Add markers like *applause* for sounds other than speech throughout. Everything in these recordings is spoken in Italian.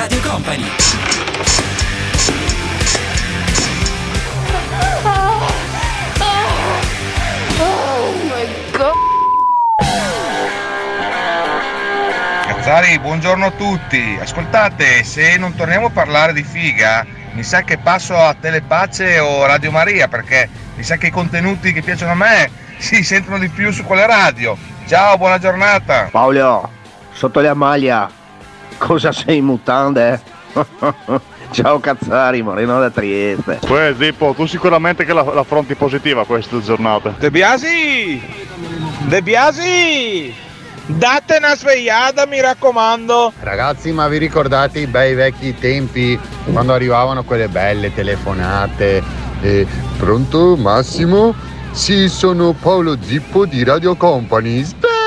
Radio Company. Oh my god. Cazzari, buongiorno a tutti. Ascoltate, se non torniamo a parlare di figa, mi sa che passo a Telepace o Radio Maria perché mi sa che i contenuti che piacciono a me *laughs* si sentono di più su quelle radio. Ciao, buona giornata. Paolo, sotto la maglia, cosa sei in mutande? *laughs* Ciao Cazzari, Moreno da Trieste. Poi Zippo, tu sicuramente che la, la affronti positiva questa giornata. De Biasi! De Biasi! Date una svegliata, mi raccomando! Ragazzi, ma vi ricordate i bei vecchi tempi quando arrivavano quelle belle telefonate? E, pronto, Massimo? Sì, sono Paolo Zippo di Radio Company. Sveglia!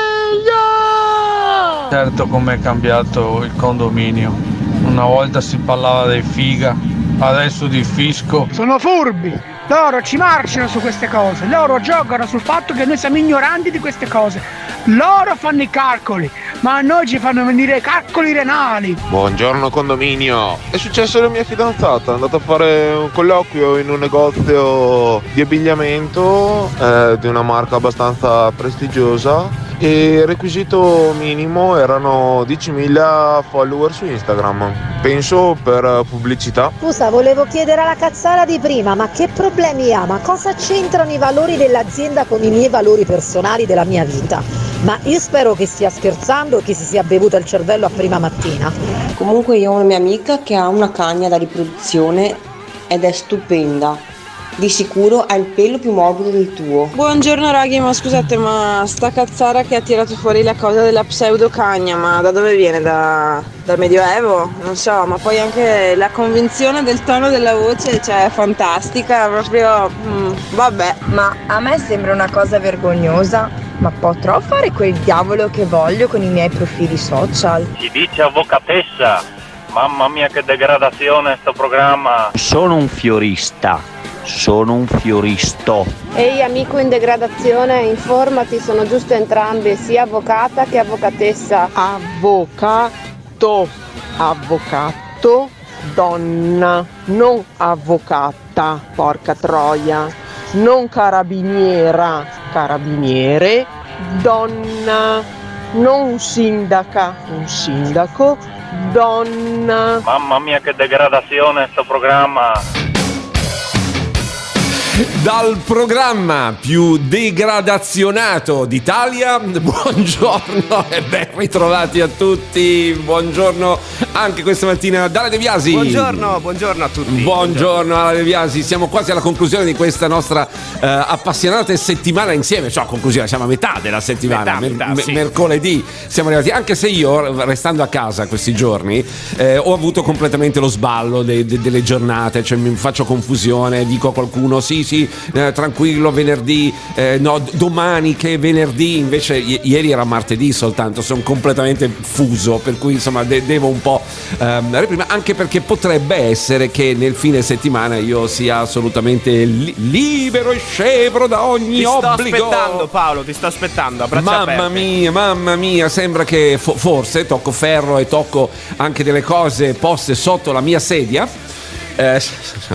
Certo come è cambiato il condominio. Una volta si parlava dei figa, adesso di fisco. Sono furbi! Loro ci marciano su queste cose, loro giocano sul fatto che noi siamo ignoranti di queste cose. Loro fanno i calcoli, ma a noi ci fanno venire i calcoli renali. Buongiorno condominio, è successo alla mia fidanzata, è andata a fare un colloquio in un negozio di abbigliamento eh, di una marca abbastanza prestigiosa e il requisito minimo erano 10.000 follower su Instagram, penso per pubblicità. Scusa, volevo chiedere alla cazzara di prima, ma che problemi ha? Ma cosa c'entrano i valori dell'azienda con i miei valori personali della mia vita? Ma io spero che stia scherzando e che si sia bevuto il cervello a prima mattina. Comunque io ho una mia amica che ha una cagna da riproduzione ed è stupenda. Di sicuro ha il pelo più morbido del tuo. Buongiorno raghi, ma scusate, ma sta cazzara che ha tirato fuori la cosa della pseudocagna, ma da dove viene? Da, dal medioevo? Non so, ma poi anche la convinzione del tono della voce, cioè, è fantastica, proprio... mm, vabbè. Ma a me sembra una cosa vergognosa, ma potrò fare quel diavolo che voglio con i miei profili social? Si dice avvocatessa. Mamma mia che degradazione sto programma. Sono un fiorista. Sono un fioristo. Ehi amico in degradazione, informati, sono giusto entrambi, sia avvocata che avvocatessa. Avvocato, avvocato, donna, non avvocata, porca troia, non carabiniera, carabiniere, donna, non sindaca, un sindaco, donna. Mamma mia che degradazione sto programma. Dal programma più degradazionato d'Italia, buongiorno e ben ritrovati a tutti. Buongiorno anche questa mattina Dalla De Biasi. Buongiorno, buongiorno a tutti. Buongiorno alla De Biasi, siamo quasi alla conclusione di questa nostra eh, appassionante settimana insieme, cioè conclusione, siamo a metà della settimana, Metà, metà, sì. mercoledì siamo arrivati, anche se io restando a casa questi giorni eh, ho avuto completamente lo sballo de- de- delle giornate, cioè mi faccio confusione, dico a qualcuno sì sì, eh, tranquillo venerdì, eh, no domani che è venerdì, invece i- ieri era martedì soltanto, sono completamente fuso, per cui insomma de- devo un po' ehm, reprimere, anche perché potrebbe essere che nel fine settimana io sia assolutamente li- libero e scevro da ogni Ti sto obbligo. aspettando Paolo, ti sto aspettando Mamma aperte. mia, mamma mia, sembra che fo- forse tocco ferro e tocco anche delle cose poste sotto la mia sedia. Eh,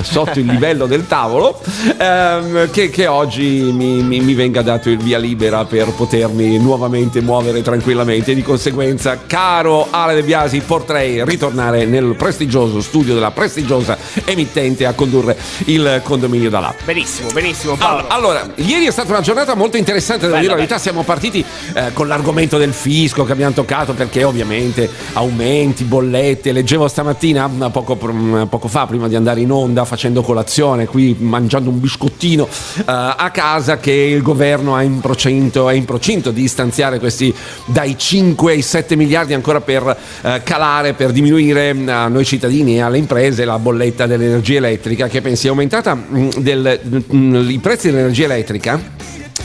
sotto il livello del tavolo ehm, che, che oggi mi, mi- mi venga dato il via libera per potermi nuovamente muovere tranquillamente di conseguenza caro Ale De Biasi potrei ritornare nel prestigioso studio della prestigiosa emittente a condurre il condominio da là Benissimo, benissimo Paolo. allora, ieri è stata una giornata molto interessante, devo Bella, dire la verità. Siamo partiti eh, con l'argomento del fisco che abbiamo toccato perché ovviamente aumenti, bollette. Leggevo stamattina, mm, poco, pr- poco fa, prima di andare in onda, facendo colazione, qui mangiando un biscottino eh, a casa, che il governo è in, procinto, è in procinto di stanziare questi dai 5 ai 7 miliardi ancora per eh, calare, per diminuire mm, a noi cittadini e alle imprese la bolletta dell'energia elettrica che pensi è aumentata mm, del, mm, i prezzi dell'energia elettrica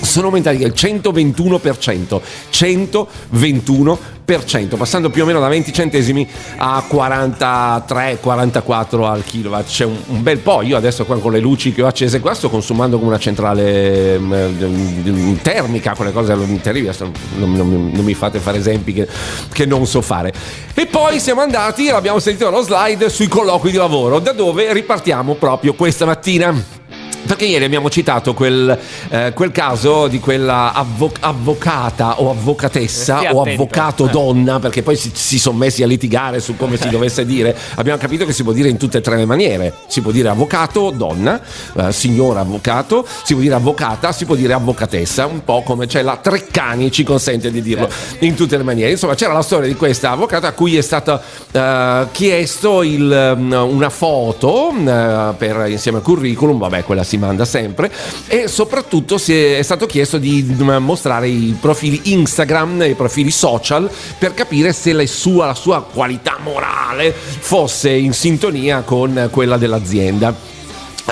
sono aumentati del 121%, 121%, passando più o meno da 20 centesimi a 43-44 al kilowatt. C'è un, un, bel po', io adesso qua con le luci che ho accese qua sto consumando come una centrale um, termica, quelle cose terribili, non, non, non, mi fate fare esempi che, che non so fare. E poi siamo andati, l'abbiamo sentito allo slide, sui colloqui di lavoro, da dove ripartiamo proprio questa mattina. Perché ieri abbiamo citato quel, eh, quel caso di quella avvo- avvocata o avvocatessa Stia o attento, avvocato eh. donna, perché poi si, si sono messi a litigare su come si *laughs* dovesse dire. Abbiamo capito che si può dire in tutte e tre le maniere. Si può dire avvocato, donna, eh, signora avvocato, si può dire avvocata, si può dire avvocatessa, un po' come c'è la Treccani ci consente di dirlo in tutte le maniere. Insomma, c'era la storia di questa avvocata a cui è stato eh, chiesto il, mm, una foto eh, per, insieme al curriculum, vabbè, quella si manda sempre, e soprattutto si è, è stato chiesto di mostrare i profili Instagram, i profili social, per capire se la sua, la sua qualità morale fosse in sintonia con quella dell'azienda.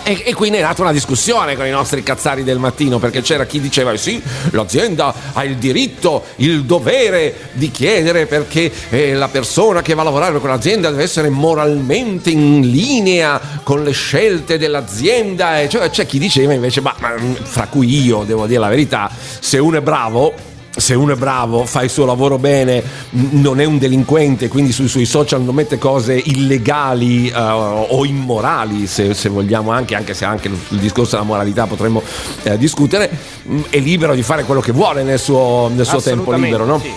E, e quindi è nata una discussione con i nostri cazzari del mattino perché c'era chi diceva sì, l'azienda ha il diritto, il dovere di chiedere perché eh, la persona che va a lavorare per quell'azienda deve essere moralmente in linea con le scelte dell'azienda. E cioè, c'è chi diceva invece, ma, ma fra cui io devo dire la verità, se uno è bravo se uno è bravo, fa il suo lavoro bene, non è un delinquente, quindi sui suoi social non mette cose illegali eh, o immorali, se, se vogliamo anche, anche se anche il, discorso della moralità potremmo eh, discutere, mh, è libero di fare quello che vuole nel suo, nel suo tempo libero, no? sì.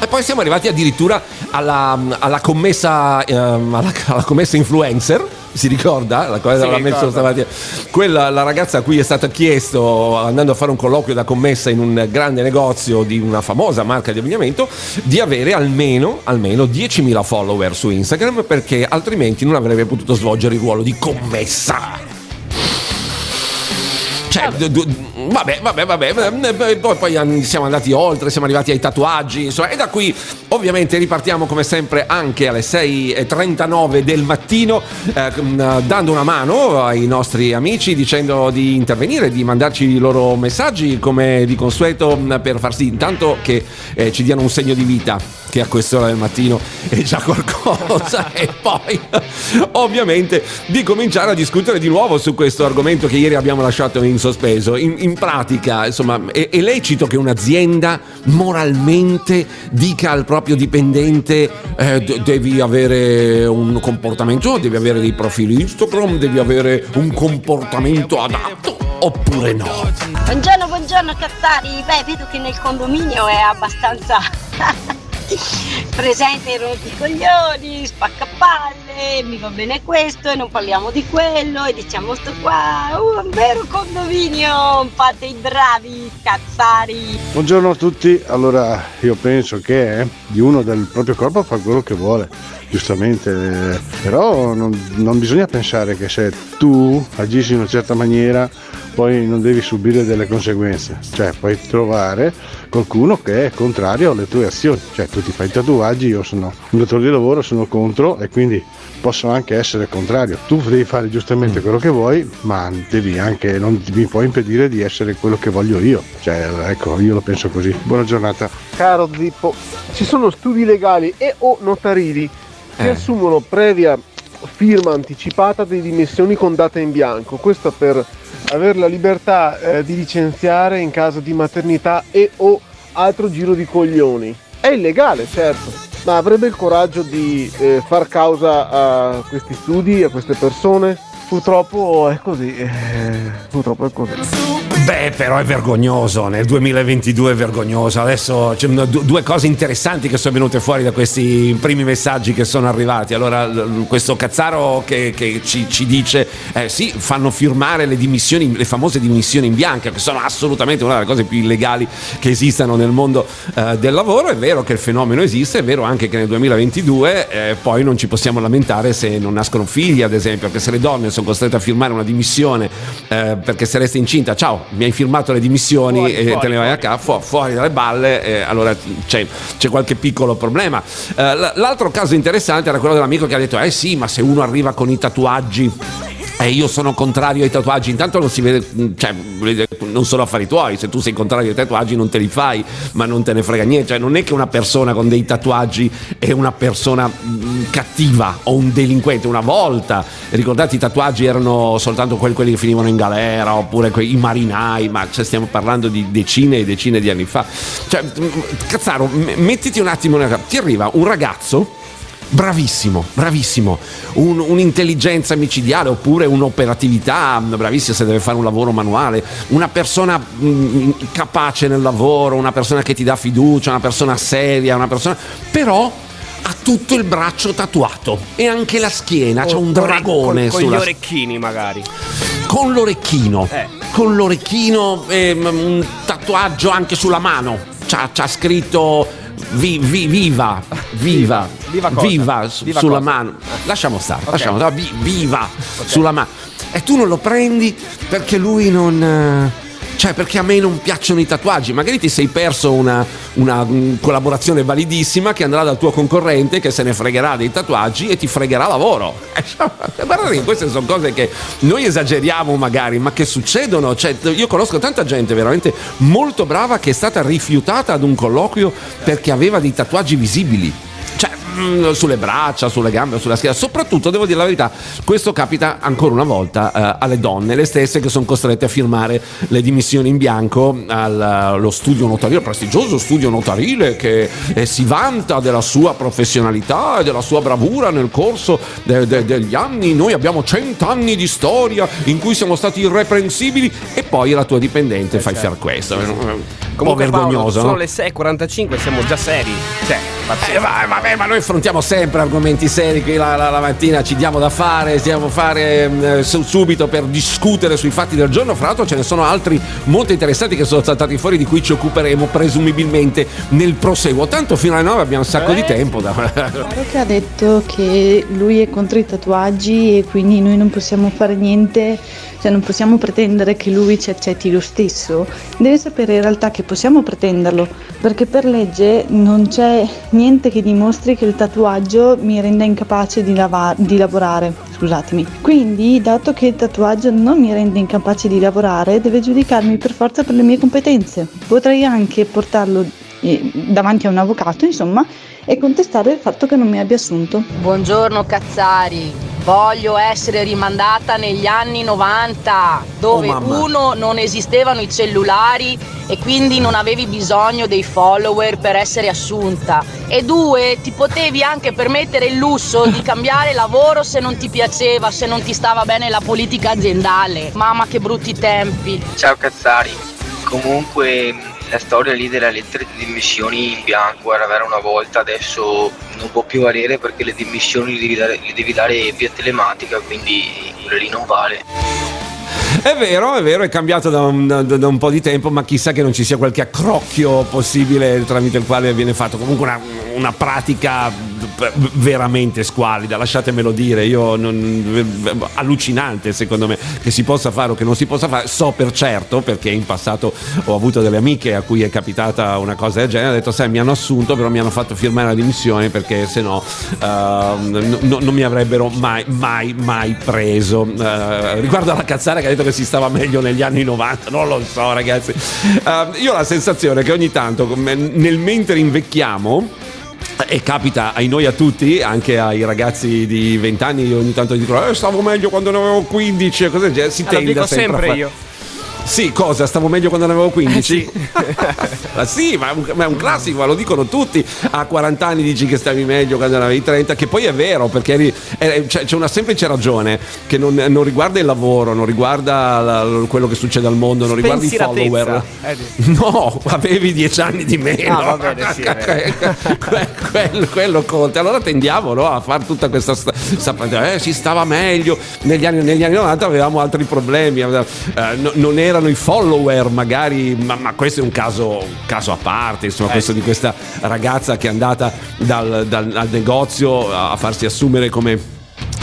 E poi siamo arrivati addirittura alla, alla commessa, ehm, alla, alla commessa influencer. Si ricorda? La cosa l'ha messo stamattina. Quella, la ragazza a cui è stato chiesto, andando a fare un colloquio da commessa in un grande negozio di una famosa marca di abbigliamento, di avere almeno, almeno 10.000 follower su Instagram perché altrimenti non avrebbe potuto svolgere il ruolo di commessa. Cioè, d- d- vabbè, vabbè, vabbè, eh, poi, poi siamo andati oltre, siamo arrivati ai tatuaggi, insomma, e da qui ovviamente ripartiamo come sempre anche alle 6.39 del mattino, eh, con- dando una mano ai nostri amici, dicendo di intervenire, di mandarci i loro messaggi come di consueto per far sì intanto che eh, ci diano un segno di vita, che a quest'ora del mattino è già qualcosa, *laughs* e poi ovviamente di cominciare a discutere di nuovo su questo argomento che ieri abbiamo lasciato in sospeso. In, in pratica, insomma, è, è lecito che un'azienda moralmente dica al proprio dipendente eh, d- devi avere un comportamento, devi avere dei profili Instagram, devi avere un comportamento adatto oppure no? Buongiorno, buongiorno Cazzari. Beh, vedo che nel condominio è abbastanza presente il rompicoglioni, spaccapalle, mi va bene questo e non parliamo di quello e diciamo sto qua, uh, un vero condominio, fate i bravi cazzari. Buongiorno a tutti, allora io penso che eh, di uno del proprio corpo fa quello che vuole, giustamente, però non, non bisogna pensare che se tu agisci in una certa maniera poi non devi subire delle conseguenze, cioè puoi trovare qualcuno che è contrario alle tue azioni, cioè tu ti fai i tatuaggi, io sono un datore di lavoro, sono contro e quindi posso anche essere contrario, tu devi fare giustamente quello che vuoi, ma devi anche, non mi puoi impedire di essere quello che voglio io, cioè ecco, io lo penso così. Buona giornata. Caro Zippo, ci sono studi legali e o notarili che Eh. assumono previa firma anticipata di dimissioni con data in bianco, questo per avere la libertà eh, di licenziare in caso di maternità e o altro giro di coglioni. È illegale, certo, ma avrebbe il coraggio di eh, far causa a questi studi, a queste persone? Purtroppo è così, eh, purtroppo è così. Beh, però è vergognoso, nel 2022 è vergognoso. Adesso c'è du- due cose interessanti che sono venute fuori da questi primi messaggi che sono arrivati. Allora, questo cazzaro che, che ci, ci dice, eh, sì, fanno firmare le dimissioni, le famose dimissioni in bianca, che sono assolutamente una delle cose più illegali che esistano nel mondo eh, del lavoro. È vero che il fenomeno esiste, è vero anche che nel 2022 eh, poi non ci possiamo lamentare se non nascono figli, ad esempio, perché se le donne sono costrette a firmare una dimissione eh, perché se resta incinta, ciao, mi hai firmato le dimissioni Fuori, e fuori, te ne vai a fu- fuori dalle balle, eh, allora c'è, c'è qualche piccolo problema. Eh, l'altro caso interessante era quello dell'amico che ha detto, eh sì, ma se uno arriva con i tatuaggi... E io sono contrario ai tatuaggi, intanto non si vede, cioè, non sono affari tuoi, se tu sei contrario ai tatuaggi non te li fai, ma non te ne frega niente, cioè non è che una persona con dei tatuaggi è una persona mh, cattiva o un delinquente, una volta, ricordate i tatuaggi erano soltanto quelli, che finivano in galera oppure i marinai, ma cioè, stiamo parlando di decine e decine di anni fa. Cioè, mh, Cazzaro, mettiti un attimo nella... ti arriva un ragazzo Bravissimo, bravissimo, Un- un'intelligenza micidiale oppure un'operatività bravissima se deve fare un lavoro manuale, una persona mm, capace nel lavoro, una persona che ti dà fiducia, una persona seria, una persona... però ha tutto il braccio tatuato e anche la schiena, c'è un dragone con, con gli sulla orecchini magari. con l'orecchino, Eh. con l'orecchino e mm, un tatuaggio anche sulla mano. C'ha, c'ha scritto vi- vi- viva, viva, Viva viva su- Viva sulla cosa? mano. Lasciamo stare, Ok. lasciamo stare, vi- viva sulla mano. E tu non lo prendi perché lui non... Cioè, perché a me non piacciono i tatuaggi. Magari ti sei perso una, una, mm, collaborazione validissima che andrà dal tuo concorrente che se ne fregherà dei tatuaggi e ti fregherà lavoro. *laughs* Eh, Guarda che queste sono cose che noi esageriamo magari, ma che succedono. Cioè, io conosco tanta gente veramente molto brava che è stata rifiutata ad un colloquio perché aveva dei tatuaggi visibili. Cioè, sulle braccia, sulle gambe, sulla schiena. Soprattutto, devo dire la verità, questo capita ancora una volta eh, alle donne, le stesse che sono costrette a firmare le dimissioni in bianco al- allo studio notarile, prestigioso studio notarile che eh, si vanta della sua professionalità e della sua bravura nel corso de- de- degli anni. Noi abbiamo cent'anni di storia in cui siamo stati irreprensibili e poi la tua dipendente fai fare questo. Un po' Comunque Paolo, vergognoso, sono no? le 6.45, siamo già seri. Cioè, Eh, va- vabbè, ma noi affrontiamo sempre argomenti seri qui la, la- la mattina, ci diamo da fare, stiamo a fare su- subito per discutere sui fatti del giorno. Fra l'altro ce ne sono altri molto interessanti che sono saltati fuori di cui ci occuperemo presumibilmente nel proseguo. Tanto fino alle 9 abbiamo un sacco di tempo. Da... Chiaro che ha detto che lui è contro i tatuaggi e quindi noi non possiamo fare niente, cioè non possiamo pretendere che lui ci accetti lo stesso. Deve sapere in realtà che possiamo pretenderlo, perché per legge non c'è niente che dimostri che il tatuaggio mi renda incapace di, lava- di lavorare. Scusatemi. Quindi, dato che il tatuaggio non mi rende incapace di lavorare, deve giudicarmi per forza per le mie competenze. Potrei anche portarlo davanti a un avvocato, insomma, e contestare il fatto che non mi abbia assunto. Buongiorno Cazzari, voglio essere rimandata negli anni 90 dove Oh, uno non esistevano i cellulari e quindi non avevi bisogno dei follower per essere assunta e due ti potevi anche permettere il lusso di *laughs* cambiare lavoro se non ti piaceva, se non ti stava bene la politica aziendale. Mamma che brutti tempi. Ciao Cazzari, comunque la storia lì della lettera di dimissioni in bianco era vera una volta, adesso non può più valere perché le dimissioni le devi dare, le devi dare via telematica, quindi lì non vale. È vero, è vero, è cambiato da un, da- da un po' di tempo, ma chissà che non ci sia qualche accrocchio possibile tramite il quale viene fatto comunque una, una pratica veramente squalida, lasciatemelo dire, io non- allucinante secondo me che si possa fare o che non si possa fare, so per certo perché in passato ho avuto delle amiche a cui è capitata una cosa del genere, ho detto sai mi hanno assunto però mi hanno fatto firmare la dimissione perché se no ehm, no- no- non mi avrebbero mai, mai, mai preso. Eh, riguardo alla cazzara che ha detto che si stava meglio negli anni 90, non lo so ragazzi. Eh, io ho la sensazione che ogni tanto nel mentre invecchiamo e capita ai noi a tutti, anche ai ragazzi di 20 anni, ogni tanto dicono eh, stavo meglio quando ne avevo 15 e cose del genere. Si Ah, lo tende dico sempre, sempre a fare- io. Sì, cosa? Stavo meglio quando ne avevo 15? *laughs* Ma sì, ma è, un, ma è un classico, ma lo dicono tutti. A 40 anni dici che stavi meglio quando ne avevi 30, che poi è vero, perché eri- eh, c'è, c'è una semplice ragione che non, non riguarda il lavoro, non riguarda la- quello che succede al mondo, non riguarda i follower. Eh, *laughs* No, avevi 10 anni di meno. Ah, va bene, sì. *laughs* Que- quello, quello conta. Allora tendiamo no, a fare tutta questa sta- sta- eh, si stava meglio. Negli anni, negli anni 90 avevamo altri problemi. eh, no- non erano i follower, magari, ma, ma questo è un caso, un caso a parte. Insomma, Eh, questo di questa ragazza che è andata dal, dal- al negozio a farsi assumere come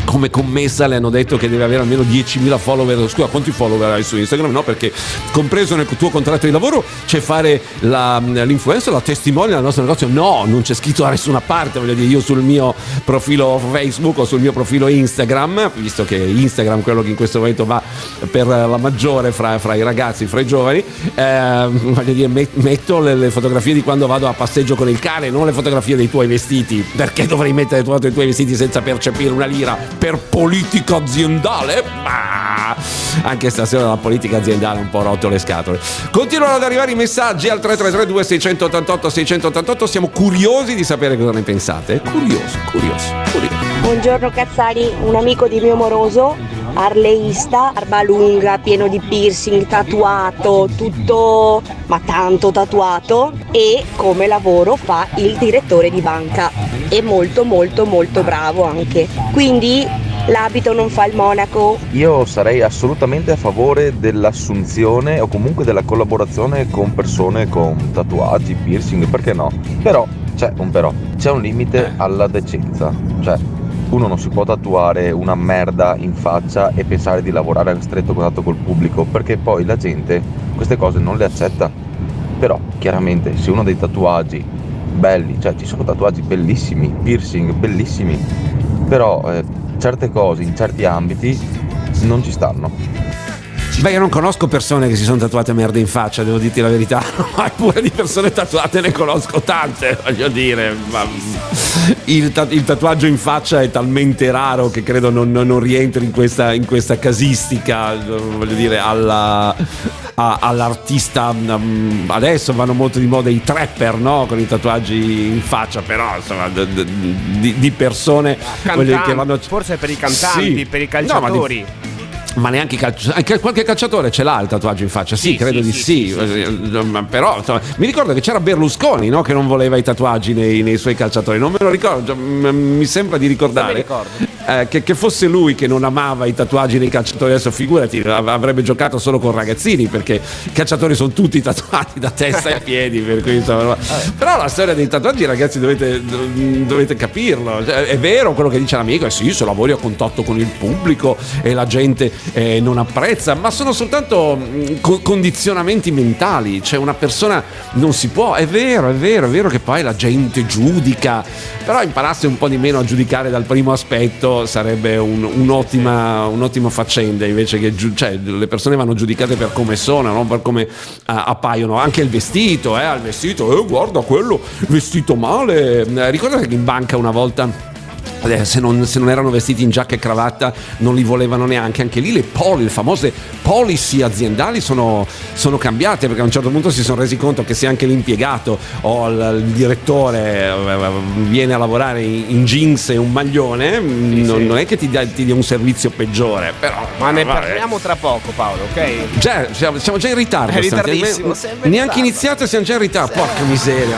come commessa le hanno detto che deve avere almeno 10.000 follower. Scusa, quanti follower hai su Instagram? No, perché compreso nel tuo contratto di lavoro c'è fare la, l'influencer, la testimone del nostro negozio. No, non c'è scritto da nessuna parte. Voglio dire, io sul mio profilo Facebook o sul mio profilo Instagram, visto che Instagram è quello che in questo momento va per la maggiore fra, fra i ragazzi, fra i giovani, eh, voglio dire, met- metto le, le fotografie di quando vado a passeggio con il cane, non le fotografie dei tuoi vestiti. Perché dovrei mettere tu i tuoi vestiti senza percepire una lira per politica aziendale? Ma anche stasera la politica aziendale ha un po' rotto le scatole. Continuano ad arrivare i messaggi al 3332 688 688. Siamo curiosi di sapere cosa ne pensate. Curiosi, curiosi, curiosi. Buongiorno Cazzari, un amico di mio moroso, arleista, barba lunga, pieno di piercing, tatuato, tutto, ma tanto tatuato e come lavoro fa il direttore di banca. È molto molto molto bravo anche. Quindi l'abito non fa il monaco. Io sarei assolutamente a favore dell'assunzione o comunque della collaborazione con persone con tatuaggi, piercing, perché no? Però c'è un però, c'è un limite alla decenza. Cioè, uno non si può tatuare una merda in faccia e pensare di lavorare a stretto contatto col pubblico, perché poi la gente queste cose non le accetta. Però chiaramente se uno dei tatuaggi belli, cioè ci sono tatuaggi bellissimi, piercing bellissimi, però eh, certe cose in certi ambiti non ci stanno. Beh, io non conosco persone che si sono tatuate merda in faccia, devo dirti la verità, *laughs* ma pure di persone tatuate ne conosco tante, voglio dire. Ma *laughs* il, ta- il tatuaggio in faccia è talmente raro che credo non, non- rientri in questa, in questa casistica, voglio dire, alla, a- all'artista. mm, Adesso vanno molto di moda i trapper, no? Con i tatuaggi in faccia, però insomma, di, di persone voglio dire, che vanno. Forse per i cantanti, Sì. per i No, ma neanche i calci- anche qualche calciatore ce l'ha il tatuaggio in faccia? Sì, Sì, credo sì, di sì, sì. Eh, Però insomma, mi ricordo che c'era Berlusconi no? che non voleva i tatuaggi nei, nei suoi calciatori. Non me lo ricordo, mi sembra di ricordare ricordo. Eh, che, che fosse lui che non amava i tatuaggi nei calciatori. Adesso figurati, av- avrebbe giocato solo con ragazzini perché i calciatori sono tutti *laughs* tatuati da testa ai piedi. Per cui, insomma, però la storia dei tatuaggi, ragazzi, dovete, dovete capirlo. Cioè, È vero quello che dice l'amico, eh sì, se lavori a contatto con il pubblico e la gente eh, non apprezza, ma sono soltanto mh, co- condizionamenti mentali. Cioè, una persona non si può, è vero, è vero, è vero che poi la gente giudica, però imparasse un po' di meno a giudicare dal primo aspetto sarebbe un- un'ottima, un'ottima faccenda. Invece che giu- cioè, le persone vanno giudicate per come sono, non per come ah, appaiono. Anche il vestito, eh, al vestito, eh, guarda quello vestito male. Ricordate che in banca una volta. Eh, Se non, se non erano vestiti in giacca e cravatta non li volevano neanche anche lì le poli, le famose policy aziendali sono, sono cambiate perché a un certo punto si sono resi conto che se anche l'impiegato o il, il direttore eh, viene a lavorare in, in jeans e un maglione non, non è che ti dia, ti dia un servizio peggiore però Ma ne vabbè. parliamo tra poco, Paolo, ok? Già, siamo, siamo già in ritardo. È stamattina. ritardissimo, Neanche ritardo. iniziato e siamo già in ritardo. Porca miseria.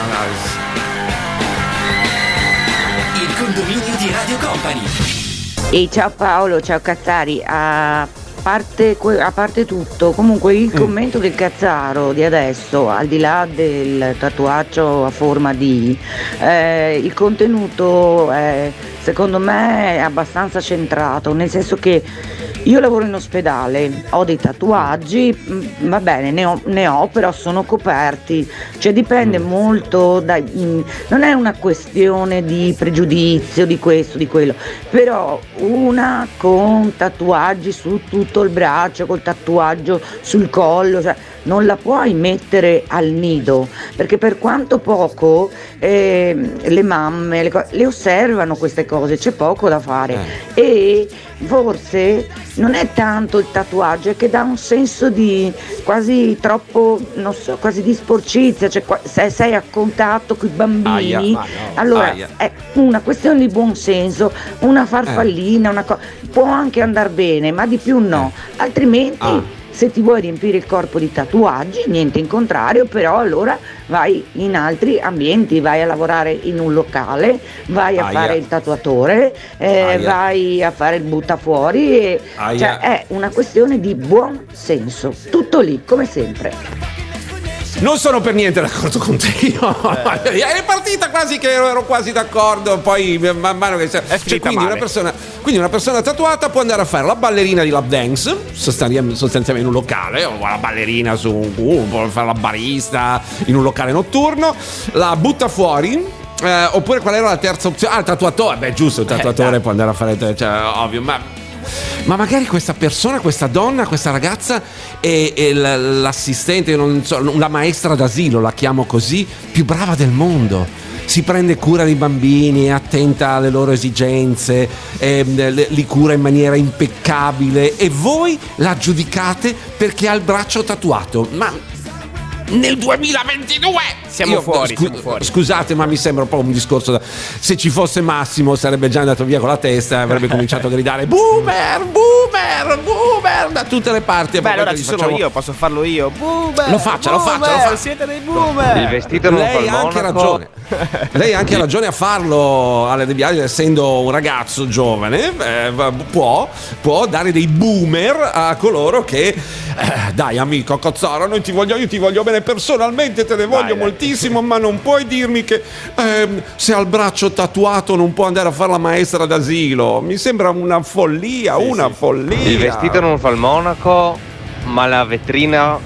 Il condominio di Radio Company. E ciao Paolo, ciao Cazzari. A parte, a parte tutto, comunque il commento del Cazzaro di adesso, al di là del tatuaggio a forma di, eh, il contenuto è, secondo me è abbastanza centrato, nel senso che io lavoro in ospedale, ho dei tatuaggi, mm, va bene, ne ho, ne ho, però sono coperti, cioè dipende molto da... mm, non è una questione di pregiudizio, di questo, di quello, però una con tatuaggi su tutto il braccio, col tatuaggio sul collo, cioè non la puoi mettere al nido, perché per quanto poco ehm, le mamme le, co- le osservano queste cose, c'è poco da fare e forse non è tanto il tatuaggio, è che dà un senso di quasi troppo, non so, quasi di sporcizia, cioè se sei a contatto con i bambini, Aia, no, allora aia. è una questione di buon senso, una farfallina, una cosa, può anche andare bene, ma di più no, altrimenti Ah. Se ti vuoi riempire il corpo di tatuaggi, niente in contrario, però allora vai in altri ambienti, vai a lavorare in un locale, vai a Aia. fare il tatuatore, eh, vai a fare il buttafuori, e, cioè è una questione di buon senso, tutto lì come sempre. Non sono per niente d'accordo con te. *laughs* Io. Eh. È partita quasi che ero, quasi d'accordo, poi man mano che. Cioè, finita quindi, una male. persona, quindi una persona tatuata può andare a fare la ballerina di lap dance, sostanzialmente in un locale, o la ballerina su un uh, può fare la barista in un locale notturno, la butta fuori. eh, oppure qual era la terza opzione? Ah, il tatuatore. Beh, giusto, il tatuatore dai. può andare a fare. Cioè, ovvio, ma ma magari questa persona, questa donna, questa ragazza è, è l'assistente, so, la maestra d'asilo, la chiamo così, più brava del mondo. Si prende cura dei bambini, è attenta alle loro esigenze, ehm, li cura in maniera impeccabile e voi la giudicate perché ha il braccio tatuato. Ma nel 2022 Siamo fuori, siamo fuori. Scusate, ma mi sembra un po' un discorso da. Se ci fosse Massimo, sarebbe già andato via con la testa e avrebbe cominciato a gridare boomer, boomer, boomer da tutte le parti. Beh, allora ci sono facciamo- io, posso farlo io. Boomer! Lo faccia, lo faccia, lo faccia. Siete dei boomer! Il vestito non fa Lei il ha anche ragione. *laughs* Lei ha anche ragione a farlo, Ale De Biasi, essendo un ragazzo giovane, eh, può, può dare dei boomer a coloro che. eh, dai, amico Cozzaro, noi ti voglio, io ti voglio bene personalmente, te ne voglio dai. Moltissimo, ma non puoi dirmi che ehm, se ha il braccio tatuato non può andare a fare la maestra d'asilo. Mi sembra una follia, una follia. Il vestito non fa il monaco, ma la vetrina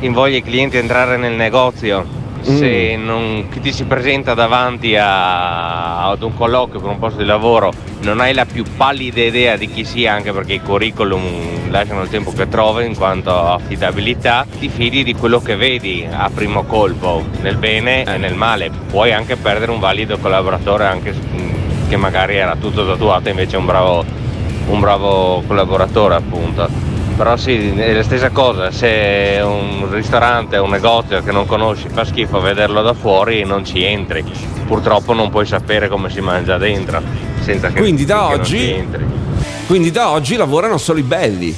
invoglia i clienti a entrare nel negozio. Se non, chi ti si presenta davanti a- ad un colloquio per un posto di lavoro non hai la più pallida idea di chi sia, anche perché i curriculum lasciano il tempo che trova in quanto a affidabilità, ti fidi di quello che vedi a primo colpo, nel bene e nel male. Puoi anche perdere un valido collaboratore anche s- che magari era tutto tatuato invece è un bravo un bravo collaboratore appunto. Però sì, è la stessa cosa, se un ristorante un negozio che non conosci fa schifo vederlo da fuori non ci entri. Purtroppo non puoi sapere come si mangia dentro senza che, Quindi da ci oggi- entri. Quindi da oggi lavorano solo i belli.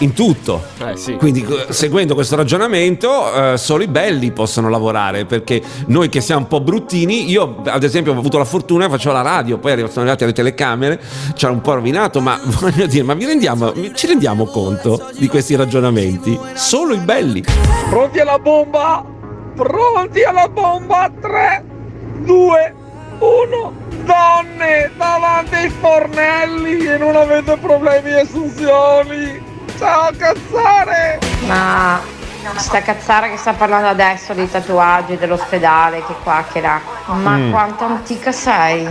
In tutto. Eh, sì. Quindi eh, seguendo questo ragionamento eh, solo i belli possono lavorare perché noi che siamo un po' bruttini, io ad esempio ho avuto la fortuna che facevo la radio, poi sono arrivate le telecamere, ci hanno un po' rovinato, ma *laughs* voglio dire, ma vi rendiamo, ci rendiamo conto di questi ragionamenti? Solo i belli. Pronti alla bomba? Pronti alla bomba? 3, 2, 1. Donne davanti ai fornelli e non avete problemi di assunzioni. Ciao cazzare! Ma sta cazzara che sta parlando adesso dei tatuaggi dell'ospedale che qua che là. Ma Mm. quanto antica sei?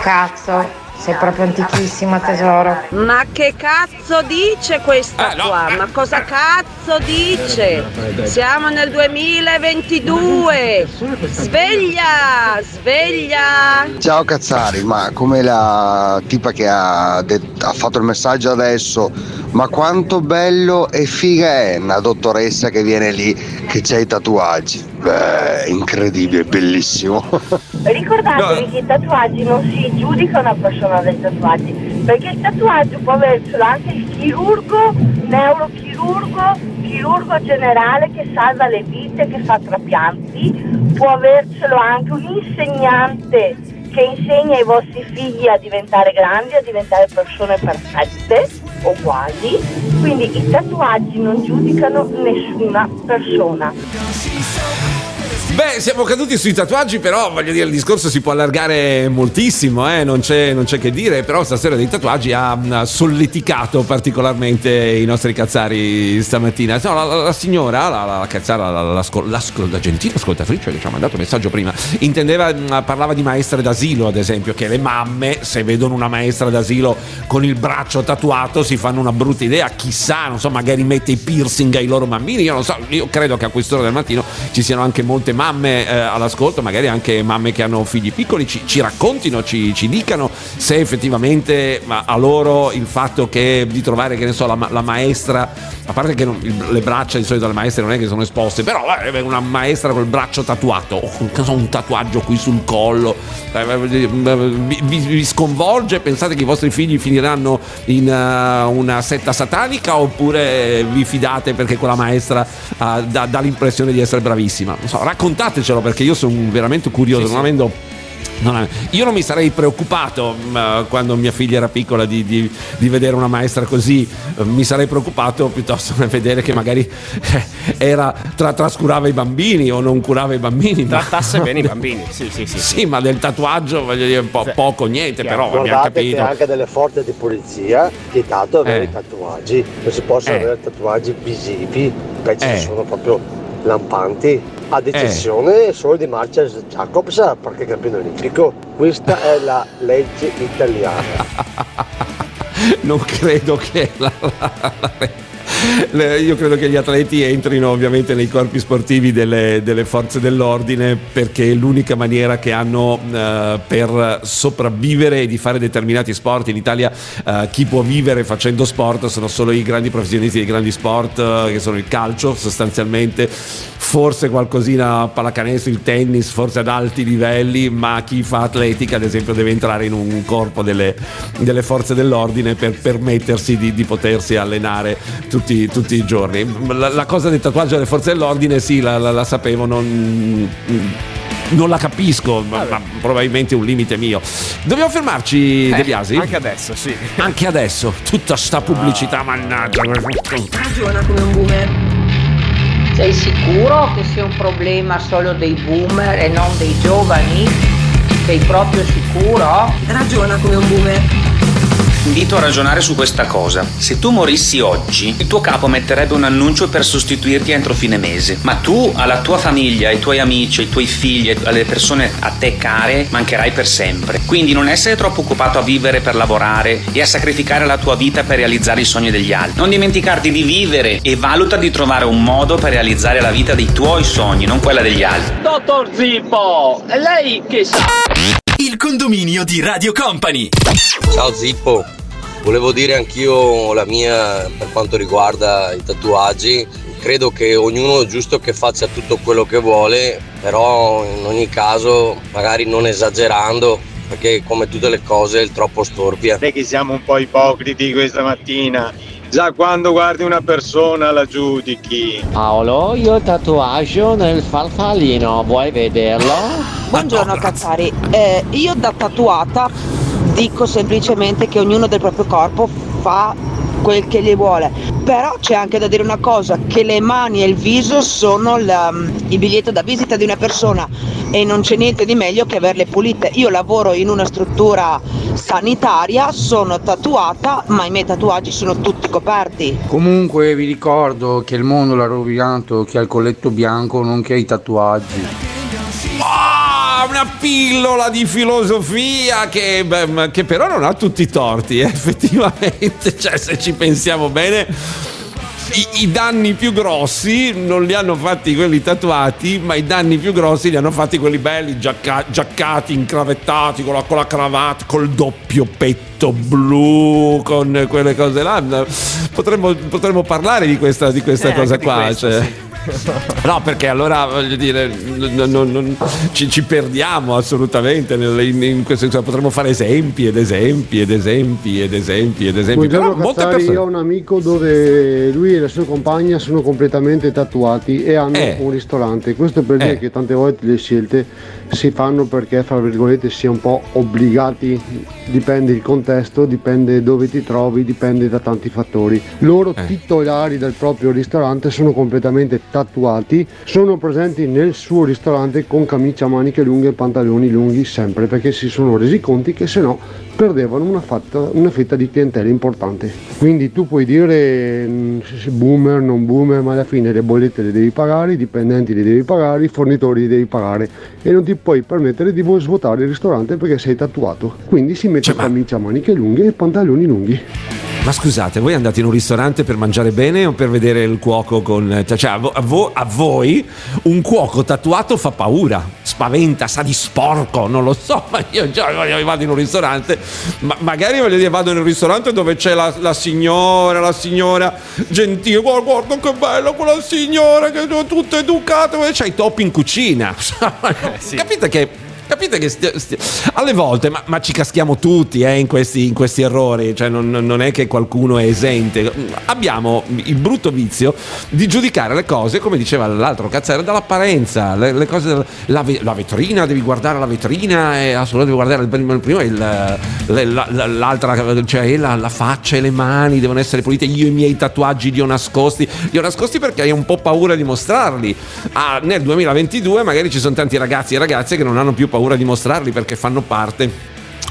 Cazzo, sei proprio antichissima tesoro. Ma che cazzo dice questa qua? Ma cosa cazzo dice? Siamo nel 2022! Sveglia! Sveglia! Ciao Cazzari, ma come la tipa che ha, det- ha fatto il messaggio adesso, ma quanto bello e figa è una dottoressa che viene lì che c'ha i tatuaggi. Beh, incredibile, bellissimo. *laughs* Ricordatevi che i tatuaggi non si giudica una persona dai tatuaggi, perché il tatuaggio può avercelo anche il chirurgo, neurochirurgo, chirurgo generale che salva le vite, che fa trapianti, può avercelo anche un insegnante che insegna ai vostri figli a diventare grandi, a diventare persone perfette o quasi. Quindi i tatuaggi non giudicano nessuna persona. Beh, siamo caduti sui tatuaggi, però voglio dire, il discorso si può allargare moltissimo, eh, non, c'è, non c'è che dire, però stasera dei tatuaggi ha solleticato particolarmente i nostri cazzari stamattina. No, la, la- la signora, la, la, cazzara, la, la, gentile ascoltatrice che ci ha mandato un messaggio prima, intendeva, parlava di maestre d'asilo, ad esempio, che le mamme, se vedono una maestra d'asilo con il braccio tatuato, si fanno una brutta idea, chissà, non so, magari mette i piercing ai loro bambini, io non so, io credo che a quest'ora del mattino ci siano anche molte mamme eh, all'ascolto, magari anche mamme che hanno figli piccoli, ci, ci raccontino, ci, ci dicano se effettivamente a loro il fatto che di trovare, che ne so, la, la maestra, a parte che non- il- le braccia di solito alle maestre non è che sono esposte, però eh, una maestra col braccio tatuato, o so, un tatuaggio qui sul collo, eh, vi, vi- vi sconvolge, pensate che i vostri figli finiranno in eh, una setta satanica oppure vi fidate perché quella maestra eh, dà, dà l'impressione di essere bravissima? Non so, raccontatecelo perché io sono veramente curioso, non avendo Non, io non mi sarei preoccupato uh, quando mia figlia era piccola di, di, di vedere una maestra così, uh, mi sarei preoccupato piuttosto nel vedere che magari eh, era, tra, trascurava i bambini o non curava i bambini. Trattasse bene i *laughs* bambini, sì, sì, sì. Sì, ma del tatuaggio voglio dire un po' sì. poco, niente, però abbiamo capito. che anche delle forze di polizia vietato avere Eh. i tatuaggi, non si possono Eh. avere tatuaggi visivi, perché Eh. ci sono proprio lampanti, ad eccezione solo di Marcia Jacobs perché campione olimpico. Questa è la legge italiana. *laughs* non credo che la- la- la- io credo che gli atleti entrino ovviamente nei corpi sportivi delle, delle forze dell'ordine perché è l'unica maniera che hanno eh, per sopravvivere e di fare determinati sport. In Italia eh, chi può vivere facendo sport sono solo i grandi professionisti dei grandi sport eh, che sono il calcio sostanzialmente, forse qualcosina pallacanestro, il tennis, forse ad alti livelli, ma chi fa atletica ad esempio deve entrare in un corpo delle, delle forze dell'ordine per permettersi di, di potersi allenare tutti, tutti i giorni. La, la cosa del tatuaggio delle forze dell'ordine sì, la, la- la sapevo, non, non la capisco, ma, ma probabilmente è un limite mio. Dobbiamo fermarci, Eh, De Biasi? Anche adesso, sì. Anche adesso, tutta sta pubblicità, mannaggia. Ragiona come un boomer. Sei sicuro che sia un problema solo dei boomer e non dei giovani? Sei proprio sicuro? Ragiona come un boomer. Invito a ragionare su questa cosa. Se tu morissi oggi, il tuo capo metterebbe un annuncio per sostituirti entro fine mese. Ma tu alla tua famiglia, ai tuoi amici, ai tuoi figli, alle persone a te care, mancherai per sempre. Quindi non essere troppo occupato a vivere per lavorare e a sacrificare la tua vita per realizzare i sogni degli altri. Non dimenticarti di vivere e valuta di trovare un modo per realizzare la vita dei tuoi sogni, non quella degli altri. Dottor Zippo, lei che sa? Condominio di Radio Company. Ciao Zippo, volevo dire anch'io la mia per quanto riguarda i tatuaggi. Credo che ognuno è giusto che faccia tutto quello che vuole, però in ogni caso magari non esagerando, perché come tutte le cose il troppo storpia. È che siamo un po' ipocriti questa mattina. Già quando guardi una persona la giudichi. Paolo, io tatuaggio nel farfallino, vuoi vederlo? Buongiorno Cazzari, Eh, io da tatuata dico semplicemente che ognuno del proprio corpo fa quel che gli vuole, però c'è anche da dire una cosa, che le mani e il viso sono la- il biglietto da visita di una persona e non c'è niente di meglio che averle pulite. Io lavoro in una struttura sanitaria, sono tatuata, ma i miei tatuaggi sono tutti coperti. Comunque vi ricordo che il mondo l'ha rovinato chi ha il colletto bianco nonché i tatuaggi. Una pillola di filosofia che, beh, che però non ha tutti i torti, eh, effettivamente, *laughs* cioè se ci pensiamo bene. I, i danni più grossi non li hanno fatti quelli tatuati, ma i danni più grossi li hanno fatti quelli belli, giacca- giaccati, incravettati, con la, con la cravatta, col doppio petto blu, con quelle cose là. Potremmo, potremmo parlare di questa, di questa Eh, cosa qua. questo, cioè. sì. *laughs* No, perché allora voglio dire, non- non- non- ci, ci perdiamo assolutamente. nel- In, in questo senso, potremmo fare esempi ed esempi ed esempi ed esempi ed esempi. Buongiorno Però Cazzari, persone. io ho un amico dove lui e la sua compagna sono completamente tatuati e hanno Eh. un ristorante. Questo per dire Eh. che tante volte le scelte si fanno perché, fra virgolette, si è un po' obbligati, dipende il contesto, dipende dove ti trovi, dipende da tanti fattori. Loro Eh. titolari del proprio ristorante sono completamente tatuati, sono presenti nel suo ristorante con camicia a maniche lunghe e pantaloni lunghi sempre perché si sono resi conti che se no perdevano una, fatta- una fetta di clientela importante. Quindi tu puoi dire mm, boomer, non boomer, ma alla fine le bollette le devi pagare, i dipendenti li devi pagare, i fornitori li devi pagare e non ti puoi permettere di svuotare il ristorante perché sei tatuato. Quindi si mette camicia a maniche lunghe e pantaloni lunghi. Ma scusate, voi andate in un ristorante per mangiare bene o per vedere il cuoco con. Cioè, a, vo- a vo- a voi un cuoco tatuato fa paura, spaventa, sa di sporco, non lo so. *laughs* Ma io già vado in un ristorante, ma magari voglio dire, vado in un ristorante dove c'è la, la signora, la signora gentile. Guarda, guarda che bella quella signora che è tutta educata, dove c'è i topi in cucina. *laughs* Capite che capite che sti- sti- alle volte, ma, ma ci caschiamo tutti eh, in, questi, in questi errori, cioè non, non è che qualcuno è esente. Abbiamo il brutto vizio di giudicare le cose, come diceva l'altro cazzare, dall'apparenza. Le, le cose, la, la vetrina, devi guardare la vetrina e assolutamente devi guardare il primo, il le- la- la- l'altra, cioè la faccia e le mani devono essere pulite. Io i miei tatuaggi li ho nascosti, li ho nascosti perché hai un po' paura di mostrarli. Ah, nel 2022 magari ci sono tanti ragazzi e ragazze che non hanno più paura di mostrarli perché fanno parte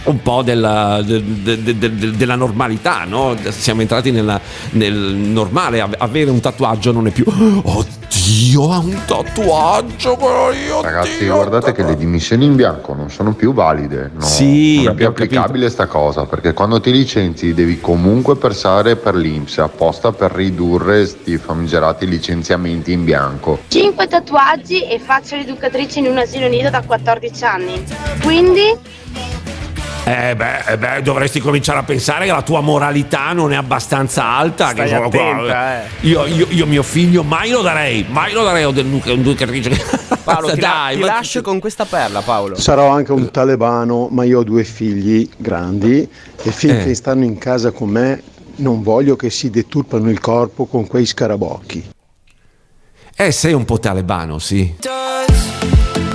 un po' della, de- de- de- de- della normalità, no? Siamo entrati nella- nel normale, Ave- avere un tatuaggio non è più Oddio, ha un tatuaggio, però io Ragazzi, guardate che le dimissioni in bianco non sono più valide. no? Sì, non è più applicabile sta cosa, perché quando ti licenzi devi comunque passare per l'Inps apposta per ridurre sti famigerati licenziamenti in bianco. 5 tatuaggi e faccio l'educatrice in un asilo nido da 14 anni. Quindi Eh beh, eh beh, dovresti cominciare a pensare che la tua moralità non è abbastanza alta. Stai che- attenta, eh. io, io- io mio figlio mai lo darei, mai lo darei a un'educatrice. *laughs* Paolo, ti, la- Dai, ti ma- lascio con questa perla, Paolo. Sarò anche un talebano, ma io ho due figli grandi e finché Eh. stanno in casa con me non voglio che si deturpano il corpo con quei scarabocchi. Eh, sei un po' talebano, sì.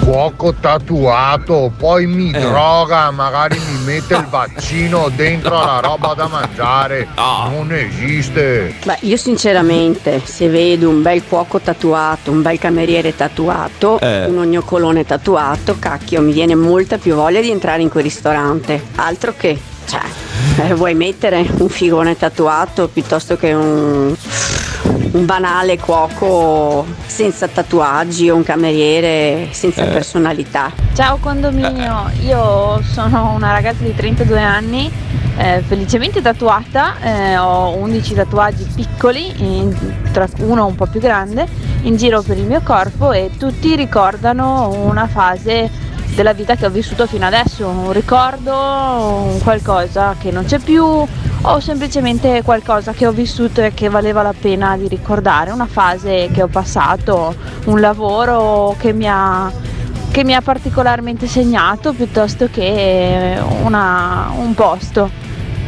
Cuoco tatuato, poi mi Eh. droga, magari mi mette il vaccino dentro la roba da mangiare. Non esiste. Beh, io sinceramente, se vedo un bel cuoco tatuato, un bel cameriere tatuato, Eh. un ognocolone tatuato, cacchio, mi viene molta più voglia di entrare in quel ristorante. Altro che, cioè, eh, vuoi mettere un figone tatuato piuttosto che un, un banale cuoco senza tatuaggi o un cameriere senza Eh. personalità. Ciao condominio, io sono una ragazza di 32 anni, eh, felicemente tatuata, eh, ho 11 tatuaggi piccoli, in- tra uno un po' più grande, in giro per il mio corpo e tutti ricordano una fase della vita che ho vissuto fino adesso, un ricordo, un qualcosa che non c'è più o semplicemente qualcosa che ho vissuto e che valeva la pena di ricordare, una fase che ho passato, un lavoro che mi ha che mi ha particolarmente segnato piuttosto che una- un posto.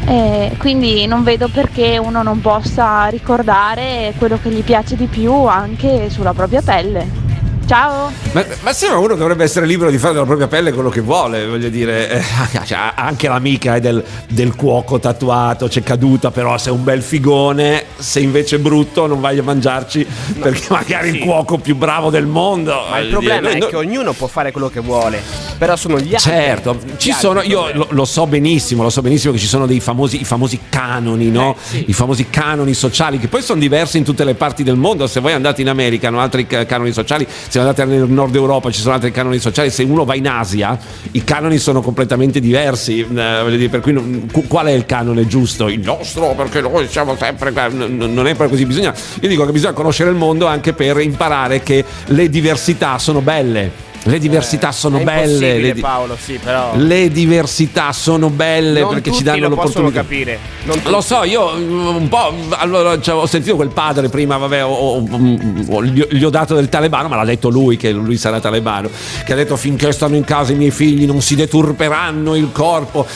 E quindi non vedo perché uno non possa ricordare quello che gli piace di più anche sulla propria pelle. Ciao! Ma, ma sembra uno che dovrebbe essere libero di fare della propria pelle quello che vuole, voglio dire, eh, *laughs* cioè, anche l'amica è del, del cuoco tatuato, c'è caduta, però se è un bel figone, se invece è brutto non vai a mangiarci perché *laughs* magari il cuoco più bravo del mondo. Ma il dire, problema noi- è che ognuno può fare quello che vuole, però sono gli altri. Certo, ci sono, io lo, lo so benissimo, lo so benissimo che ci sono dei famosi, i famosi canoni, no? I famosi canoni sociali che poi sono diversi in tutte le parti del mondo. Se voi andate in America hanno altri ca- canoni sociali, se andate nel nord Europa ci sono altri canoni sociali, se uno va in Asia i canoni sono completamente diversi. Eh, dire, per cui non- qual è il canone giusto? Il nostro, perché noi siamo sempre. Non è per così, bisogna. Io dico che bisogna conoscere il mondo anche per imparare che le diversità sono belle. Le diversità sono Eh, È belle. le di- Paolo, sì, però. le diversità sono belle Non perché ci danno lo l'opportunità. capire. Non Lo so, io mm, un po'. Allora, cioè, ho sentito quel padre prima, vabbè, ho- ho- ho- gli, ho dato del talebano, ma l'ha detto lui che lui sarà talebano. Che ha detto finché stanno in casa i miei figli non si deturperanno il corpo.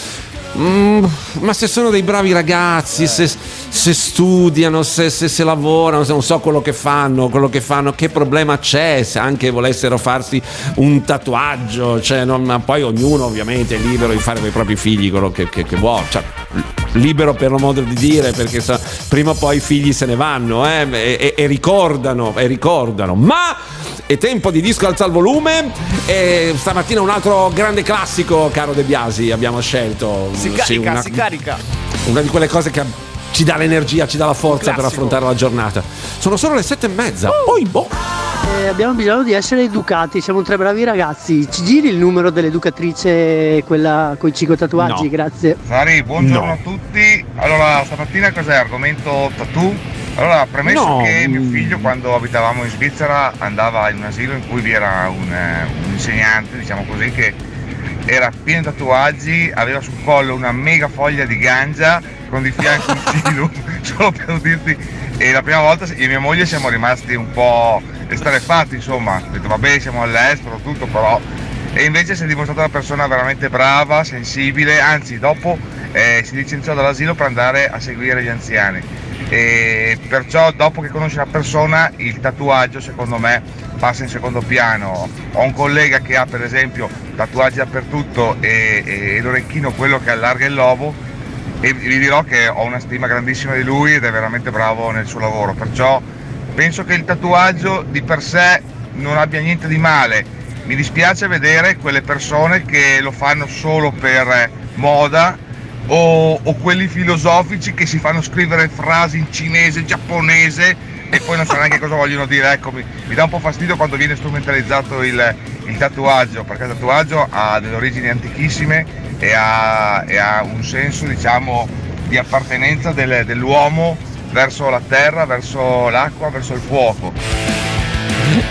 Mm, ma se sono dei bravi ragazzi, se, se studiano, se, se- se lavorano, se non so quello che fanno, quello che fanno, che problema c'è se anche volessero farsi un tatuaggio? Cioè, non- ma poi ognuno ovviamente è libero di fare con i propri figli quello che, che- che vuole. Cioè, libero per lo modo di dire, perché sa- prima o poi i figli se ne vanno eh, e, e- ricordano, e ricordano. Ma è tempo di disco alza il volume e stamattina un altro grande classico, caro De Biasi, abbiamo scelto. Si Sì, carica, una, si carica. una di quelle cose che ci dà l'energia, ci dà la forza per affrontare la giornata. Sono solo le sette e mezza. Poi, boh. Eh, abbiamo bisogno di essere educati, siamo tre bravi ragazzi. Ci giri il numero dell'educatrice, quella con i cinque tatuaggi, No. grazie. Sari, buongiorno a tutti. Allora, stamattina cos'è? Argomento tattoo? Allora, premesso No. che mio figlio quando abitavamo in Svizzera andava in un asilo in cui vi era un, eh, un insegnante, diciamo così, che era pieno di tatuaggi, aveva sul collo una mega foglia di ganja con di fianco un *laughs* filo, solo per dirti. E la prima volta io e mia moglie siamo rimasti un po' estrefatti, insomma. Ho detto vabbè siamo all'estero, tutto, però e invece si è dimostrata una persona veramente brava, sensibile, anzi dopo eh, si licenziò dall'asilo per andare a seguire gli anziani. E perciò dopo che conosci una persona il tatuaggio secondo me passa in secondo piano. Ho un collega che ha per esempio tatuaggi dappertutto e, e l'orecchino quello che allarga il lobo e vi dirò che ho una stima grandissima di lui ed è veramente bravo nel suo lavoro, perciò penso che il tatuaggio di per sé non abbia niente di male. Mi dispiace vedere quelle persone che lo fanno solo per moda o, o quelli filosofici che si fanno scrivere frasi in cinese, giapponese e poi non so neanche cosa vogliono dire. Ecco, mi, mi dà un po' fastidio quando viene strumentalizzato il, il tatuaggio, perché il tatuaggio ha delle origini antichissime e ha, e ha un senso diciamo di appartenenza del- dell'uomo verso la terra, verso l'acqua, verso il fuoco.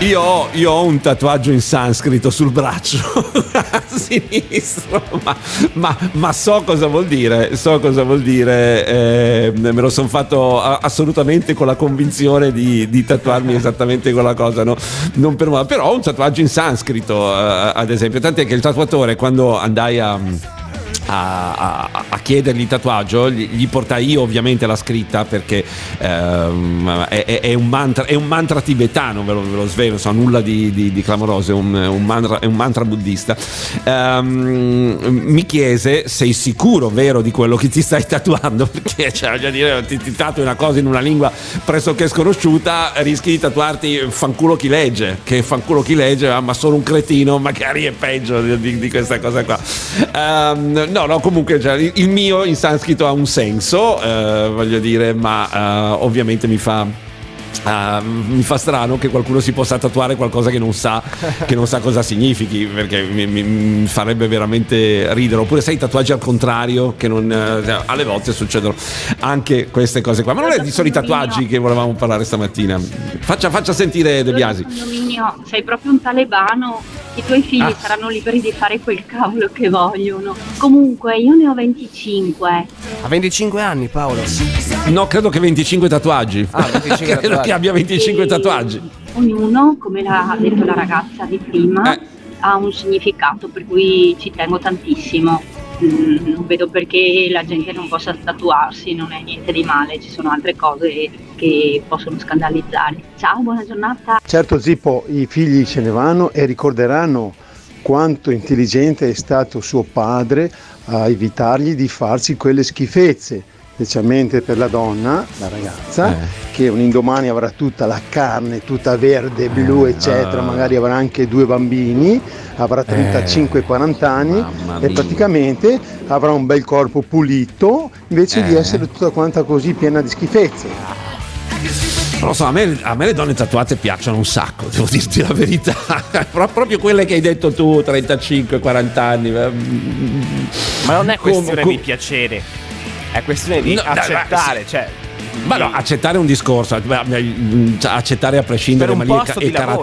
Io ho, io ho un tatuaggio in sanscrito sul braccio *laughs* sinistro, ma, ma- ma so cosa vuol dire, so cosa vuol dire, eh, me lo sono fatto assolutamente con la convinzione di, di tatuarmi esattamente quella cosa, no? non per però ho un tatuaggio in sanscrito eh, ad esempio, tant'è che il tatuatore quando andai a... A, a- a chiedergli il tatuaggio gli, gli portai io ovviamente la scritta perché ehm, è, è- un mantra, è un mantra tibetano ve lo, ve lo svelo so nulla di, di- di clamoroso è un, un mantra, è un mantra buddista. Ehm, mi chiese sei sicuro vero di quello che ti stai tatuando? *laughs* Perché cioè, voglio dire ti, ti tatui una cosa in una lingua pressoché sconosciuta rischi di tatuarti fanculo chi legge che fanculo chi legge ah, ma sono un cretino magari è peggio di, di- questa cosa qua. Ehm, no no comunque cioè, il mio in sanscrito ha un senso eh, voglio dire ma eh, ovviamente mi fa Ah, mi fa strano che qualcuno si possa tatuare qualcosa che non sa, *laughs* che non sa cosa significhi, perché mi, mi- mi farebbe veramente ridere. Oppure sai, tatuaggi al contrario, che non, eh, alle volte succedono anche queste cose qua. Ma non è di soli tatuaggi che volevamo parlare stamattina. Faccia, faccia sentire De Biasi. Condominio, sei proprio un talebano. I tuoi figli Ah. saranno liberi di fare quel cavolo che vogliono. Comunque, io ne ho 25. A 25 anni, Paolo. No, credo che 25 tatuaggi. Ah, 25 *laughs* credo tatuaggi. che abbia 25 tatuaggi. Ognuno, come l'ha detto la ragazza di prima, Eh. ha un significato per cui ci tengo tantissimo. Mm, non vedo perché la gente non possa tatuarsi, non è niente di male, ci sono altre cose che possono scandalizzare. Ciao, buona giornata. Certo Zippo, i figli se ne vanno e ricorderanno quanto intelligente è stato suo padre a evitargli di farsi quelle schifezze, specialmente per la donna, la ragazza, che un indomani avrà tutta la carne, tutta verde, blu, eccetera, ah. magari avrà anche due bambini, avrà 35-40 anni mamma e praticamente avrà un bel corpo pulito invece di Eh. essere tutta quanta così piena di schifezze. Non lo so, a me, a me le donne tatuate piacciono un sacco, devo dirti la verità. *laughs* Pro- proprio quelle che hai detto tu, 35-40 anni. Ma non è Com- questione com- di piacere, è questione di No, dai, accettare, ma- cioè. Ma no, accettare è un discorso, beh, cioè, accettare a prescindere, Per un ma lì è, posto ca- di è lavoro.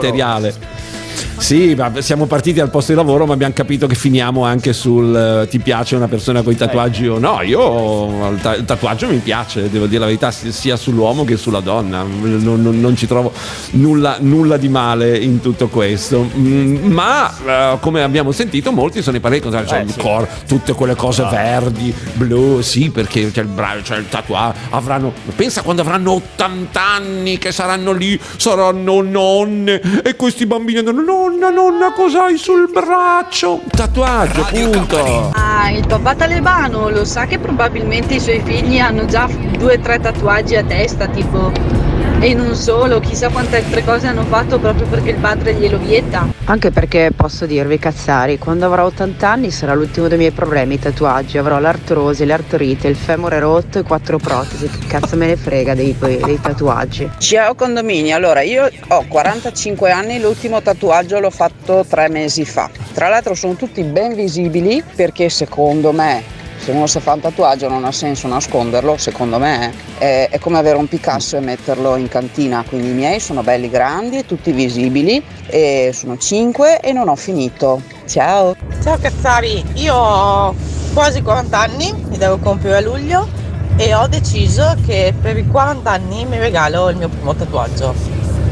Sì, ma siamo partiti al posto di lavoro, ma abbiamo capito che finiamo anche sul eh, ti piace una persona con i tatuaggi o no. Io il, ta- il tatuaggio mi piace, devo dire la verità, si- sia sull'uomo che sulla donna. Non, non- non ci trovo nulla, nulla di male in tutto questo. Mm, ma eh, come abbiamo sentito, molti sono i pareri contrari, cioè Eh, il sì. cor, tutte quelle cose verdi, blu, sì, perché c'è il, bra- c'è il tatuaggio, avranno, pensa quando avranno 80 anni che saranno lì, saranno nonne e questi bambini andranno, nonna, nonna, cosa hai sul braccio? Tatuaggio, punto. Ah, il papà talebano lo sa che probabilmente i suoi figli hanno già due o tre tatuaggi a testa, tipo. E non solo, chissà quante altre cose hanno fatto proprio perché il padre glielo vieta. Anche perché posso dirvi, cazzari, quando avrò 80 anni sarà l'ultimo dei miei problemi, i tatuaggi. Avrò l'artrosi, l'artrite, il femore rotto e quattro protesi. Che cazzo me ne frega dei, dei tatuaggi? Ciao condomini, allora io ho 45 anni, l'ultimo tatuaggio l'ho fatto tre mesi fa. Tra l'altro sono tutti ben visibili perché secondo me se uno si fa un tatuaggio non ha senso nasconderlo, secondo me è, è come avere un Picasso e metterlo in cantina, quindi i miei sono belli grandi, tutti visibili, e sono 5 e non ho finito. Ciao! Ciao Cazzari, io ho quasi 40 anni, mi devo compiere a luglio e ho deciso che per i 40 anni mi regalo il mio primo tatuaggio.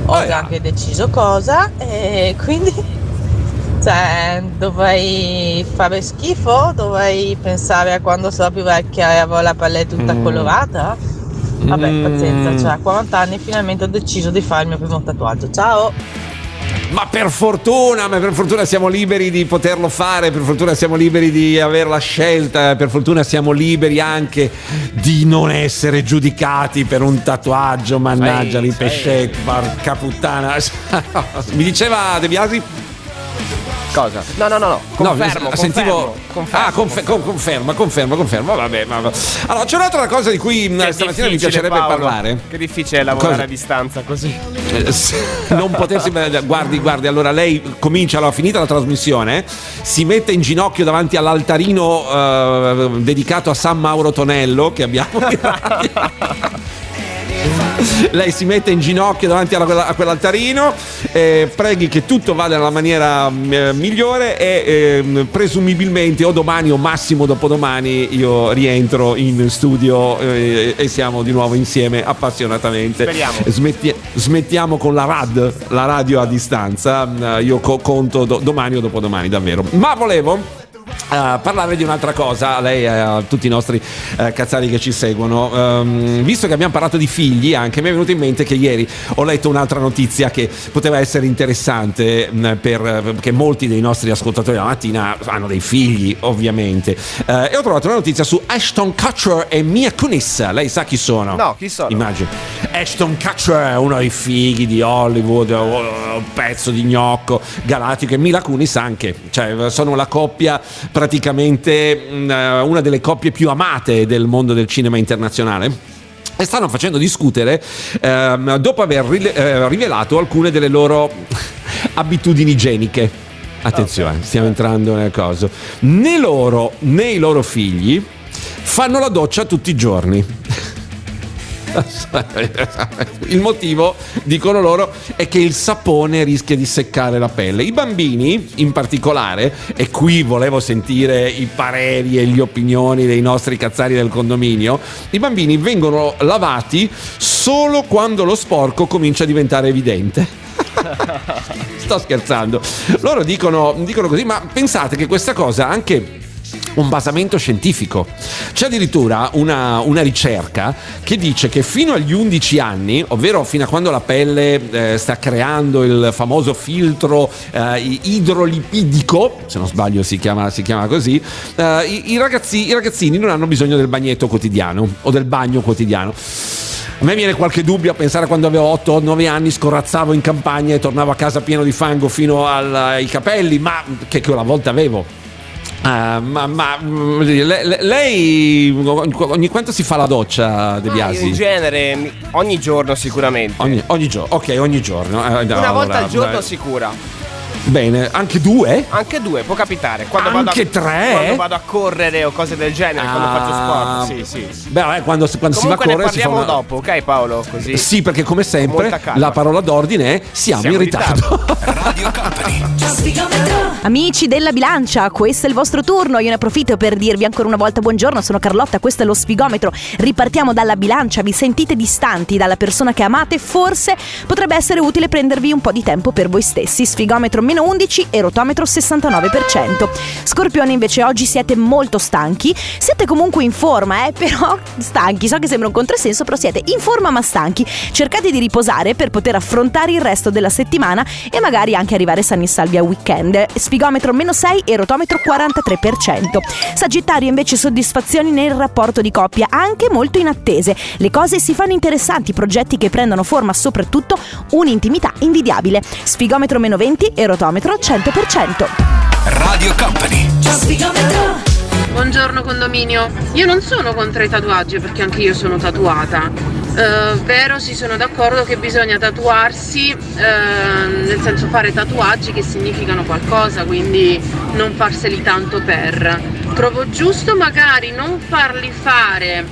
Ho Ah, anche deciso cosa e quindi Cioè, dovrei fare schifo? Dovrei pensare a quando sarò più vecchia e avrò la pelle tutta Mm. colorata? Vabbè, Mm. pazienza, cioè a 40 anni finalmente ho deciso di fare il mio primo tatuaggio. Ciao! Ma per fortuna, ma per fortuna siamo liberi di poterlo fare, per fortuna siamo liberi di avere la scelta, per fortuna siamo liberi anche di non essere giudicati per un tatuaggio, mannaggia sai. pescetti, porca puttana. *laughs* Mi diceva De Biasi? Cosa? No, no, no, no. Confermo, No, sentivo. confermo, ah, confe- con- conferma, conferma, conferma. Vabbè, ma- Allora, c'è un'altra cosa di cui Che stamattina mi piacerebbe Paolo. parlare. Che difficile lavorare Cosa? a distanza così. Eh, non potersi guardi guardi allora lei comincia allora finita la trasmissione si mette in ginocchio davanti all'altarino eh, dedicato a San Mauro Tonello che abbiamo. *laughs* *laughs* lei si mette in ginocchio davanti a quell'altarino eh, preghi che tutto vada nella maniera eh, migliore e ehm, presumibilmente o domani o massimo dopodomani io rientro in studio eh, e siamo di nuovo insieme appassionatamente Speriamo. Smetti- smettiamo con la RAD, la radio a distanza. Eh, Io co- conto do- domani o dopodomani, davvero. Ma volevo. Eh, parlare di un'altra cosa a lei e a tutti i nostri eh, cazzari che ci seguono Ehm, visto che abbiamo parlato di figli anche mi è venuto in mente che ieri ho letto un'altra notizia che poteva essere interessante mh, per, perché molti dei nostri ascoltatori la mattina hanno dei figli ovviamente Eh, e ho trovato una notizia su Ashton Kutcher e Mia Kunis lei sa chi sono? No, chi sono? Immagino. Ashton Kutcher è uno dei fighi di Hollywood, un pezzo di gnocco galattico e Mila Kunis anche, cioè sono la coppia praticamente mh, eh, una delle coppie più amate del mondo del cinema internazionale. E stanno facendo discutere ehm, dopo aver rile- eh, rivelato alcune delle loro *laughs* abitudini igieniche. Attenzione, stiamo entrando nel coso. Né loro né i loro figli fanno la doccia tutti i giorni. *laughs* Il motivo, dicono loro, è che il sapone rischia di seccare la pelle. I bambini, in particolare, e qui volevo sentire i pareri e le opinioni dei nostri cazzari del condominio, i bambini vengono lavati solo quando lo sporco comincia a diventare evidente. *laughs* Sto scherzando. Loro dicono, dicono così, ma pensate che questa cosa anche un basamento scientifico. C'è addirittura una, una ricerca che dice che fino agli 11 anni, ovvero fino a quando la pelle eh, sta creando il famoso filtro eh, idrolipidico, se non sbaglio si chiama, si chiama così, eh, i, i ragazzi- i ragazzini non hanno bisogno del bagnetto quotidiano o del bagno quotidiano. A me viene qualche dubbio a pensare quando avevo 8-9 anni, scorazzavo in campagna e tornavo a casa pieno di fango fino al- ai capelli, ma che, una volta avevo. Ah, ma, ma, mm, le- le- lei ogni quanto si fa la doccia, De Ah, Biasi? in genere, mi- ogni giorno sicuramente. Ogni, ogni giorno, ok, ogni giorno. Eh, Una volta allora, al giorno beh, sicura. Bene, anche due? Anche due, può capitare. Quando Anche vado a, tre? Quando vado a correre o cose del genere, quando Ah. faccio sport. Sì, sì. Beh, vabbè, quando, quando si va a ne correre si fa parliamo una... dopo, ok Paolo? Così. Sì, perché come sempre la parola d'ordine è siamo, Siamo in in ritardo. *laughs* Amici della bilancia, questo è il vostro turno. Io ne approfitto per dirvi ancora una volta buongiorno. Sono Carlotta, questo è lo sfigometro. Ripartiamo dalla bilancia. Vi sentite distanti dalla persona che amate? Forse potrebbe essere utile prendervi un po' di tempo per voi stessi. Sfigometro meno 11 e rotometro 69%. Scorpione, invece, oggi siete molto stanchi. Siete comunque in forma, eh, *laughs* però stanchi. So che sembra un controsenso, però siete in forma ma stanchi. Cercate di riposare per poter affrontare il resto della settimana e magari anche arrivare sani e salvi a weekend. Sfigometro meno 6 e rotometro 43%. Sagittario invece soddisfazioni nel rapporto di coppia, anche molto inattese. Le cose si fanno interessanti, progetti che prendono forma soprattutto un'intimità invidiabile. Sfigometro meno 20 e rotometro 100%. Radio Company. Buongiorno condominio, io non sono contro i tatuaggi perché anche io sono tatuata, Eh, vero sì sono d'accordo che bisogna tatuarsi, eh, nel senso fare tatuaggi che significano qualcosa, quindi non farseli tanto per. Trovo giusto magari non farli fare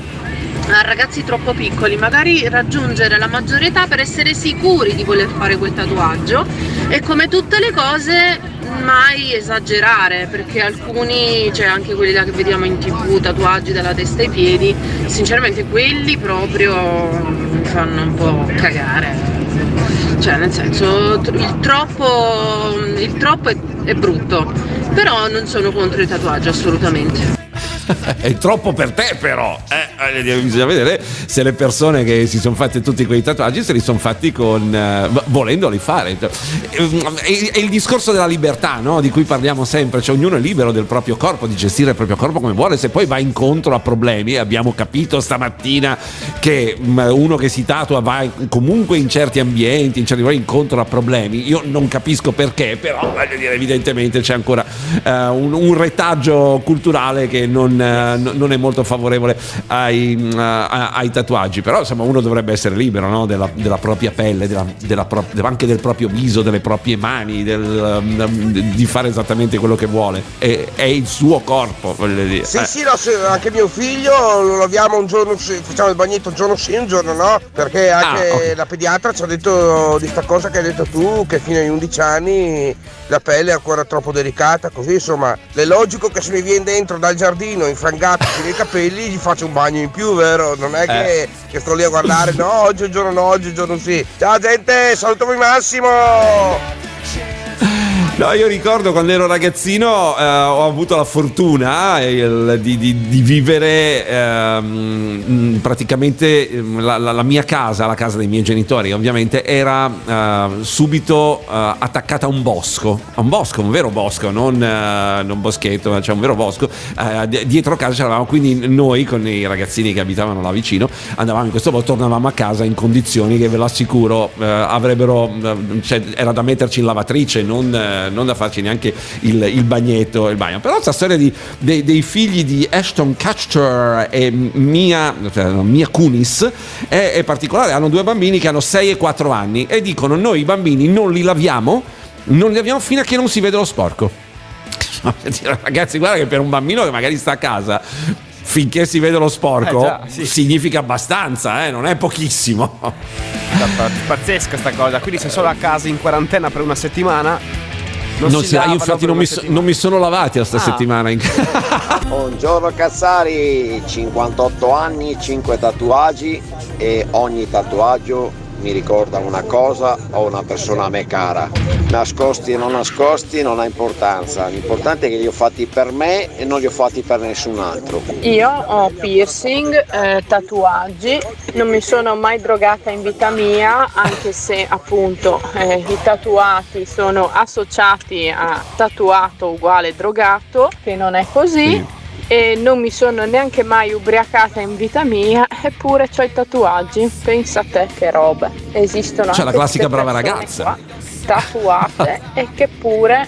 a ragazzi troppo piccoli, magari raggiungere la maggiore età per essere sicuri di voler fare quel tatuaggio e come tutte le cose mai esagerare perché alcuni, cioè anche quelli là che vediamo in tv, tatuaggi dalla testa ai piedi, sinceramente quelli proprio mi fanno un po' cagare. Cioè nel senso il troppo, il troppo è è brutto. Però non sono contro i tatuaggi assolutamente. *laughs* è troppo per te però eh, eh, bisogna vedere se le persone che si sono fatte tutti quei tatuaggi se li sono fatti con eh, volendoli fare. È, è il discorso della libertà no? di cui parliamo sempre. Cioè ognuno è libero del proprio corpo di gestire il proprio corpo come vuole. Se poi va incontro a problemi abbiamo capito stamattina che mh, uno che si tatua va comunque in certi ambienti in certi luoghi incontro a problemi. Io non capisco perché però voglio dire evidentemente c'è ancora eh, un, un retaggio culturale che non non, non è molto favorevole ai, ai, tatuaggi, però insomma uno dovrebbe essere libero no? della, della, propria pelle, della, della pro, anche del proprio viso, delle proprie mani, del, di fare esattamente quello che vuole. È, è il suo corpo, voglio dire. Sì, eh. sì, no, anche mio figlio lo laviamo un giorno, facciamo il bagnetto un giorno sì, un giorno no, perché anche ah, okay. la pediatra ci ha detto di sta cosa che hai detto tu, che fino ai 11 anni la pelle è ancora troppo delicata, così insomma, è logico che se mi viene dentro dal giardino bagno infrangato nei capelli gli faccio un bagno in più, vero? Non è che, eh. che sto lì a guardare, no, oggi è un giorno no, oggi è un giorno sì. Ciao gente, salutami Massimo! No, io ricordo quando ero ragazzino eh, ho avuto la fortuna eh, di, di, di, vivere eh, praticamente la, la, la, mia casa, la casa dei miei genitori ovviamente, era eh, subito eh, attaccata a un bosco, a un bosco, un vero bosco, non, eh, non boschetto, ma cioè un vero bosco. dietro casa c'eravamo, quindi noi con i ragazzini che abitavano là vicino andavamo in questo bosco, tornavamo a casa in condizioni che ve lo assicuro avrebbero, cioè, era da metterci in lavatrice, non non da farci neanche il, il bagnetto il bagno. Però questa storia di, dei, dei, figli di Ashton Kutcher e Mia, cioè, Mia Kunis è, è particolare. Hanno due bambini che hanno 6 e 4 anni e dicono noi i bambini non li laviamo, non li laviamo fino a che non si vede lo sporco. *laughs* Ragazzi, guarda che per un bambino che magari sta a casa finché si vede lo sporco, eh già, sì. significa abbastanza, eh? non è pochissimo. Pazzesca sta cosa. Quindi sei solo a casa in quarantena per una settimana non, non si, si io infatti non mi, non mi, sono lavati questa ah. settimana. *laughs* Buongiorno Cazzari, 58 anni, 5 tatuaggi e ogni tatuaggio mi ricorda una cosa o una persona a me cara. Nascosti e non nascosti non ha importanza, l'importante è che li ho fatti per me e non li ho fatti per nessun altro. Io ho piercing, eh, tatuaggi, non mi sono mai drogata in vita mia, anche se appunto eh, i tatuati sono associati a tatuato uguale drogato, che non è così. Sì e non mi sono neanche mai ubriacata in vita mia, eppure ho i tatuaggi. Pensa a te che roba. Esistono C'è la classica brava ragazza. Qua, tatuate *laughs* e che pure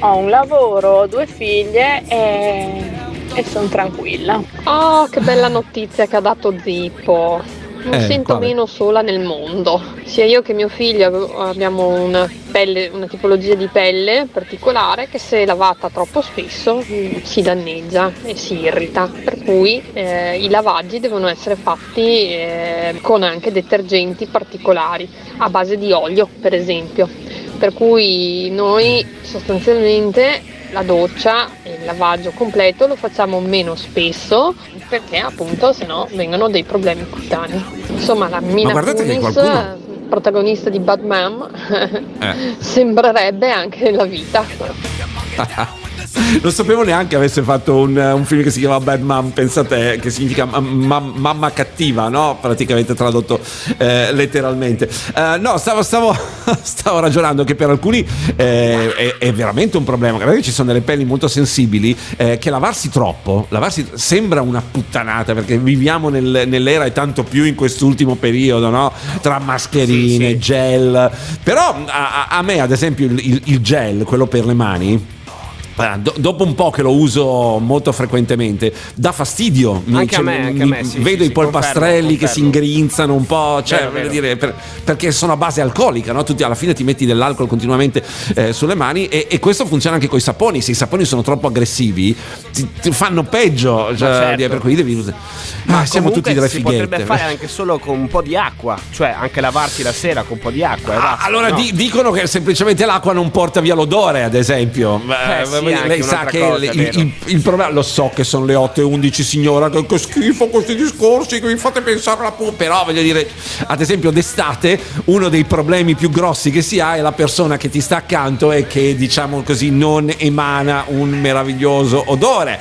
ho un lavoro, due figlie e, e sono tranquilla. Oh, che bella notizia che ha dato Zippo mi eh, sento quale? meno sola nel mondo. Sia io che mio figlio abbiamo una, pelle, una tipologia di pelle particolare che se lavata troppo spesso mm, si danneggia e si irrita. Per cui eh, i lavaggi devono essere fatti eh, con anche detergenti particolari, a base di olio per esempio. Per cui noi sostanzialmente la doccia e il lavaggio completo lo facciamo meno spesso perché appunto se no vengono dei problemi cutanei. Insomma la Mina Kunis, qualcuno... protagonista di Bad Mom, eh. *laughs* sembrerebbe anche nella vita. *laughs* *laughs* non sapevo neanche avesse fatto un, un, film che si chiama Bad Mom, pensa te, che significa mam, mamma cattiva, no? Praticamente tradotto eh, letteralmente. Uh, no, stavo, stavo, *laughs* stavo, ragionando che per alcuni eh, è, è, veramente un problema. Che ci sono delle pelli molto sensibili eh, che lavarsi troppo, lavarsi sembra una puttanata perché viviamo nel, nell'era e tanto più in quest'ultimo periodo, no? Tra mascherine, sì, sì. gel. Però a, a, me, ad esempio, il, il gel, quello per le mani Do- dopo un po' che lo uso molto frequentemente, dà fastidio. Anche cioè, a me, anche a me sì, vedo sì, i polpastrelli che si ingrinzano un po', cioè, vero, vero. Dire, per, perché sono a base alcolica, no? Tutti alla fine ti metti dell'alcol continuamente eh, sulle mani e, e, questo funziona anche con i saponi. Se i saponi sono troppo aggressivi, ti, ti fanno peggio. Cioè, certo. Per cui devi. Ma ah, siamo tutti delle si fighette. potrebbe fare anche solo con un po' di acqua, cioè anche lavarsi la sera con un po' di acqua. Ah, allora no. di- dicono che semplicemente l'acqua non porta via l'odore, ad esempio. Eh, sì, dire, lei sa che cosa, il, il, il, problema, lo so che sono le 8 e 11 signora, che, che schifo questi discorsi che mi fate pensare alla pu, però voglio dire, ad esempio d'estate uno dei problemi più grossi che si ha è la persona che ti sta accanto e che diciamo così non emana un meraviglioso odore,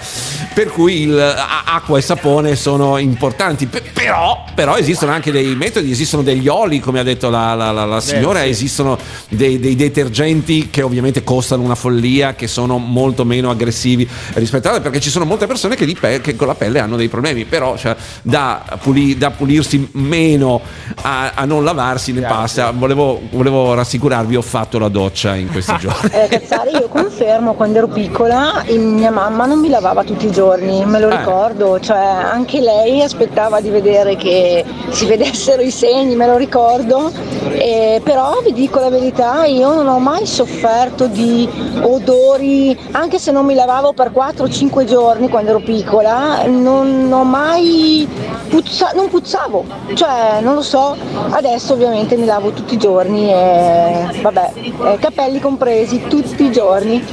per cui il, acqua e sapone sono importanti, però, però, esistono anche dei metodi, esistono degli oli come ha detto la, la, la, la signora, Beh, sì. esistono dei, dei detergenti che ovviamente costano una follia, che sono molto meno aggressivi rispetto a perché ci sono molte persone che, pe- che, con la pelle hanno dei problemi, però cioè, da, puli- da, pulirsi meno a, a non lavarsi ne passa. Volevo, volevo, rassicurarvi, ho fatto la doccia in questi *laughs* giorni. Eh, cazzare, io confermo, quando ero piccola mia mamma non mi lavava tutti i giorni, me lo eh. ricordo, cioè anche lei aspettava di vedere che si vedessero i segni, me lo ricordo, eh, però vi dico la verità, io non ho mai sofferto di odori, anche se non mi lavavo per 4-5 giorni quando ero piccola, non ho mai puzza- non puzzavo, cioè non lo so, adesso ovviamente mi lavo tutti i giorni e vabbè, eh, capelli compresi tutti i giorni.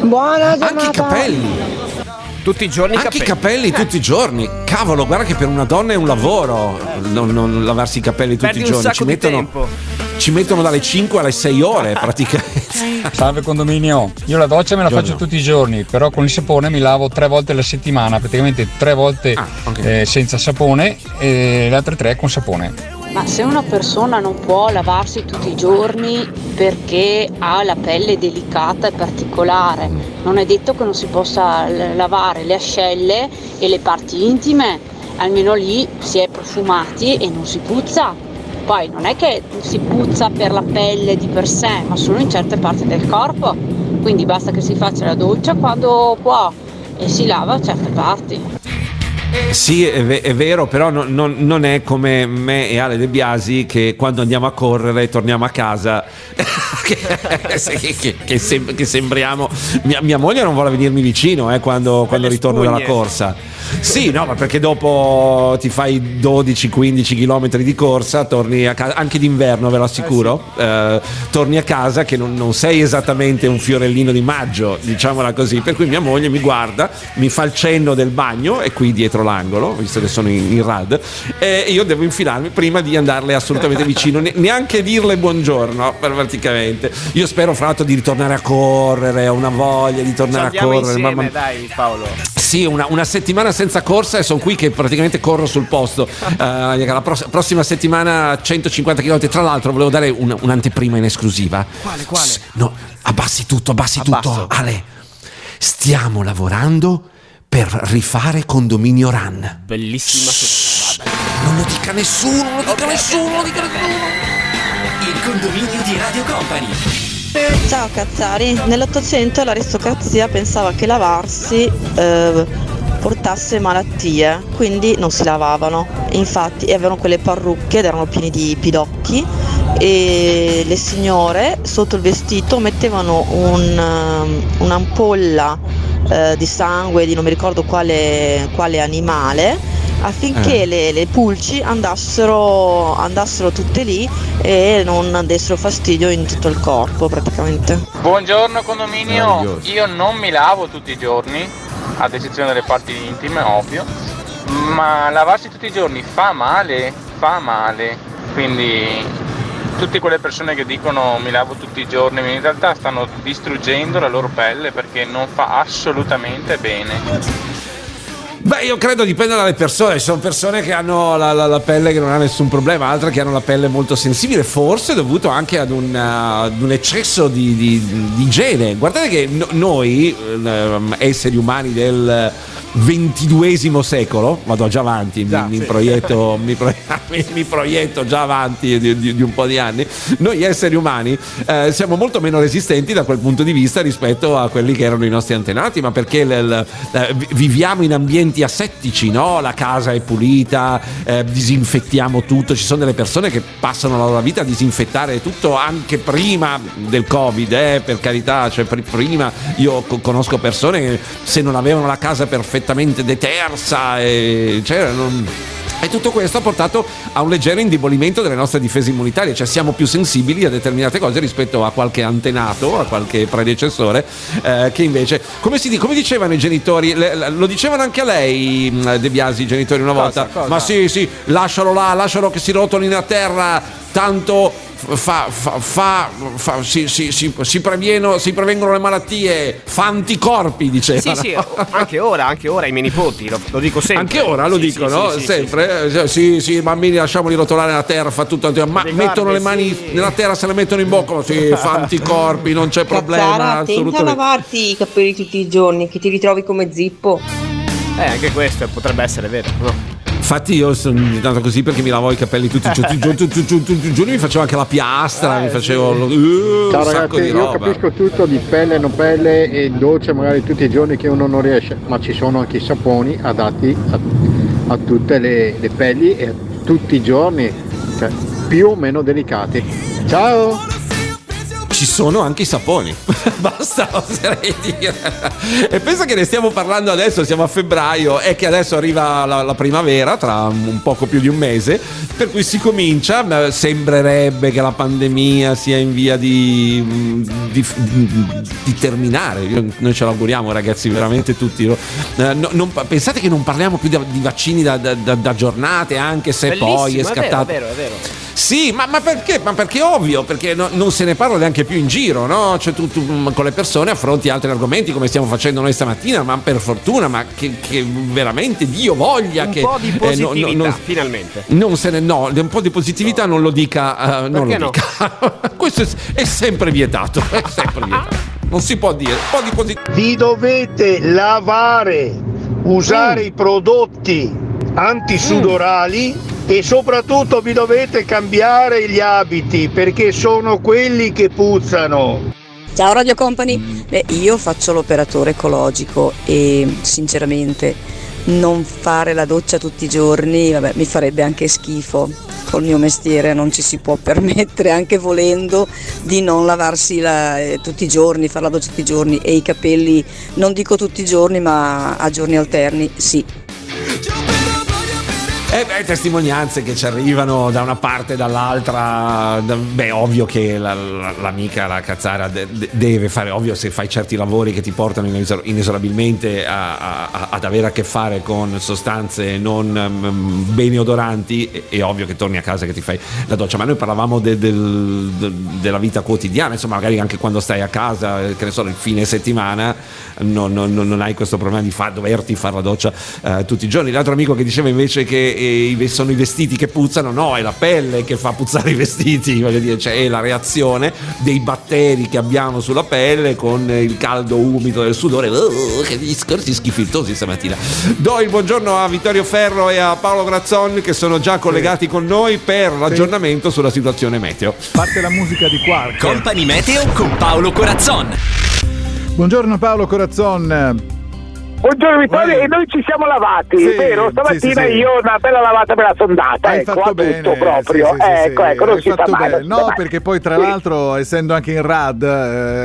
Buona giornata. Anche i capelli. Tutti i giorni Anche i capelli tutti i giorni. Cavolo, guarda che per una donna è un lavoro non, non lavarsi i capelli tutti Perdi i giorni. Ci mettono, ci mettono dalle 5 alle 6 ore praticamente. *laughs* Salve condominio, io la doccia me la Giorno. faccio tutti i giorni, però con il sapone mi lavo tre volte alla settimana, praticamente tre volte ah, okay. eh, senza sapone e le altre tre con sapone. Ma se una persona non può lavarsi tutti i giorni perché ha la pelle delicata e particolare, mm. non è detto che non si possa lavare le ascelle e le parti intime, almeno lì si è profumati e non si puzza. Poi non è che si puzza per la pelle di per sé, ma solo in certe parti del corpo. Quindi basta che si faccia la doccia quando può e si lava certe parti. Sì, è, v- è, vero, però no, no, non è come me e Ale De Biasi che quando andiamo a correre torniamo a casa. *laughs* Che, che, che, sem- che, sembriamo... Mia, mia, moglie non vuole venirmi vicino eh, quando, quando ritorno dalla corsa. Sì, no, ma perché dopo ti fai 12-15 km di corsa, torni a casa, anche d'inverno ve lo assicuro, eh eh, torni a casa che non, non, sei esattamente un fiorellino di maggio, diciamola così, per cui mia moglie mi guarda, mi fa il cenno del bagno, è qui dietro l'angolo, visto che sono in, in rad, e io devo infilarmi prima di andarle assolutamente vicino, neanche dirle buongiorno, praticamente. Io spero fra l'altro di ritornare a correre, ho una voglia di tornare a correre. Insieme, ma... dai Paolo. Sì, una, una settimana senza corsa e sono qui che praticamente corro sul posto. Uh, *laughs* la pross- prossima settimana 150 km. Tra l'altro, volevo dare un, un'anteprima in esclusiva. Quale? Quale? S- no, abbassi tutto, abbassi Abbasso. tutto. Ale, stiamo lavorando per rifare Condominio Run. Bellissima Shhh, Non lo dica nessuno, non lo dica nessuno, non lo dica nessuno. Il condominio di Radio Company. Ciao Cazzari, nell'Ottocento l'aristocrazia pensava che lavarsi eh, portasse malattie, quindi non si lavavano. Infatti avevano quelle parrucche ed erano piene di pidocchi e le signore sotto il vestito mettevano un, um, un'ampolla eh, di sangue di non mi ricordo quale, quale animale affinché eh. le, le, pulci andassero, andassero tutte lì e non dessero fastidio in tutto il corpo praticamente. Buongiorno condominio, io non mi lavo tutti i giorni ad eccezione delle parti intime, ovvio, ma lavarsi tutti i giorni fa male, fa male, quindi tutte quelle persone che dicono mi lavo tutti i giorni, in realtà stanno distruggendo la loro pelle perché non fa assolutamente bene. Beh, io credo dipenda dalle persone. Ci sono persone che hanno la, la, la, pelle che non ha nessun problema, altre che hanno la pelle molto sensibile, forse dovuto anche ad un, uh, ad un eccesso di, di, di, igiene. Guardate che no, noi, uh, esseri umani del ventiduesimo secolo, vado già avanti, mi, mi, proietto, *laughs* mi, mi, proietto, già avanti di, di, di, un po' di anni, noi esseri umani eh, siamo molto meno resistenti da quel punto di vista rispetto a quelli che erano i nostri antenati, ma perché l, l, eh, viviamo in ambienti asettici, no? la casa è pulita, eh, disinfettiamo tutto, ci sono delle persone che passano la loro vita a disinfettare tutto anche prima del Covid, eh, per carità, cioè prima io conosco persone che se non avevano la casa perfetta perfettamente detersa e cioè, non... E tutto questo ha portato a un leggero indebolimento delle nostre difese immunitarie, cioè siamo più sensibili a determinate cose rispetto a qualche antenato, a qualche predecessore, eh, che invece, come, si, come dicevano i genitori, le, lo dicevano anche a lei, De Biasi, i genitori una volta, Cosa? Ma sì, sì, lascialo là, lascialo che si rotolino a terra, tanto fa, fa, fa, fa- si, si, si, si previeno- si prevengono le malattie, fa anticorpi, diceva. Sì, sì, *laughs* anche ora, anche ora i miei nipoti, lo, lo dico sempre. Anche ora lo Sì, dico, sì, no? sì, Sempre. eh, Sì, sì, i bambini lasciamoli rotolare nella terra, fa tutto. Ma Le mettono le mani sì. nella terra, se le mettono in bocca, sì, fa *laughs* anticorpi, non c'è problema. Cazzara, attenta a lavarti i capelli tutti i giorni, che ti ritrovi come zippo. Eh, anche questo potrebbe essere vero. no? Infatti io sono diventato così perché mi lavo i capelli tutti i giorni, tutti i giorni, tutti mi facevo anche la piastra, mi facevo uh, un Ciao sacco ragazzi, di io roba. capisco tutto di pelle, non pelle e dolce magari tutti i giorni che uno non riesce, ma ci sono anche i saponi adatti a, a tutte le, le pelli e a tutti i giorni, cioè, più o meno delicati. Ciao! Ci sono anche i saponi, *laughs* basta oserei dire. E pensa che ne stiamo parlando adesso, siamo a febbraio e che adesso arriva la, la primavera tra un poco più di un mese, per cui si comincia, sembrerebbe che la pandemia sia in via di, di- di terminare, noi ce l'auguriamo ragazzi veramente tutti. Eh, no- non- pensate che non parliamo più di, di vaccini da, da- da- giornate, anche se poi è Bellissimo, è vero, scattato... è vero, è vero. Sì, ma, ma perché? Ma perché è ovvio, perché no- non se ne parla neanche più in giro, no? Cioè tu, tu, mm, con le persone affronti altri argomenti come stiamo facendo noi stamattina, ma per fortuna, ma che, che veramente Dio voglia Un che... po' di eh, no- positività, no- non- finalmente. non se ne no, un po' di positività non lo dica, eh, non lo dica. *laughs* Questo è, è sempre vietato, è sempre vietato. Non si può dire, un po' di positività. Vi dovete lavare, usare i prodotti antisudorali e soprattutto vi dovete cambiare gli abiti perché sono quelli che puzzano. Ciao Radio Company, Beh, io faccio l'operatore ecologico e sinceramente non fare la doccia tutti i giorni vabbè, mi farebbe anche schifo. Col mio mestiere non ci si può *laughs* permettere, anche volendo, di non lavarsi la- eh, tutti i giorni, fare la doccia tutti i giorni e i capelli, non dico tutti i giorni, ma a giorni alterni, sì. Eh beh, testimonianze che ci arrivano da una parte e dall'altra. Da- Beh, ovvio che la- la- l'amica, la cazzara, de- de- deve fare, ovvio se fai certi lavori che ti portano inesor- inesorabilmente a- a- ad avere a che fare con sostanze non mm, bene odoranti, è, è ovvio che torni a casa e che ti fai la doccia. Ma noi parlavamo de- del- de- della vita quotidiana, insomma, magari anche quando stai a casa, che ne so, il fine settimana, non, non- non- non hai questo problema di fa- doverti fare la doccia eh, tutti i giorni. L'altro amico che diceva invece che sono i vestiti che puzzano, no, è la pelle che fa puzzare i vestiti, *laughs* voglio dire, cioè è la reazione dei batteri che abbiamo sulla pelle con il caldo umido del sudore. Oh, che discorsi schifiltosi stamattina. Do il buongiorno a Vittorio Ferro e a Paolo Grazzon che sono già collegati con noi per l'aggiornamento sulla situazione meteo. Parte la musica di Quark. Company Meteo con Paolo Corazzon. Buongiorno Paolo Corazzon. Buongiorno Vittorio, e noi ci siamo lavati, Sì, vero? Stamattina sì, sì, io una bella lavata me la sono data, Hai ecco, fatto bene, tutto proprio. ecco, ecco, non hai si sta male. No, male. perché poi tra l'altro, essendo anche in rad,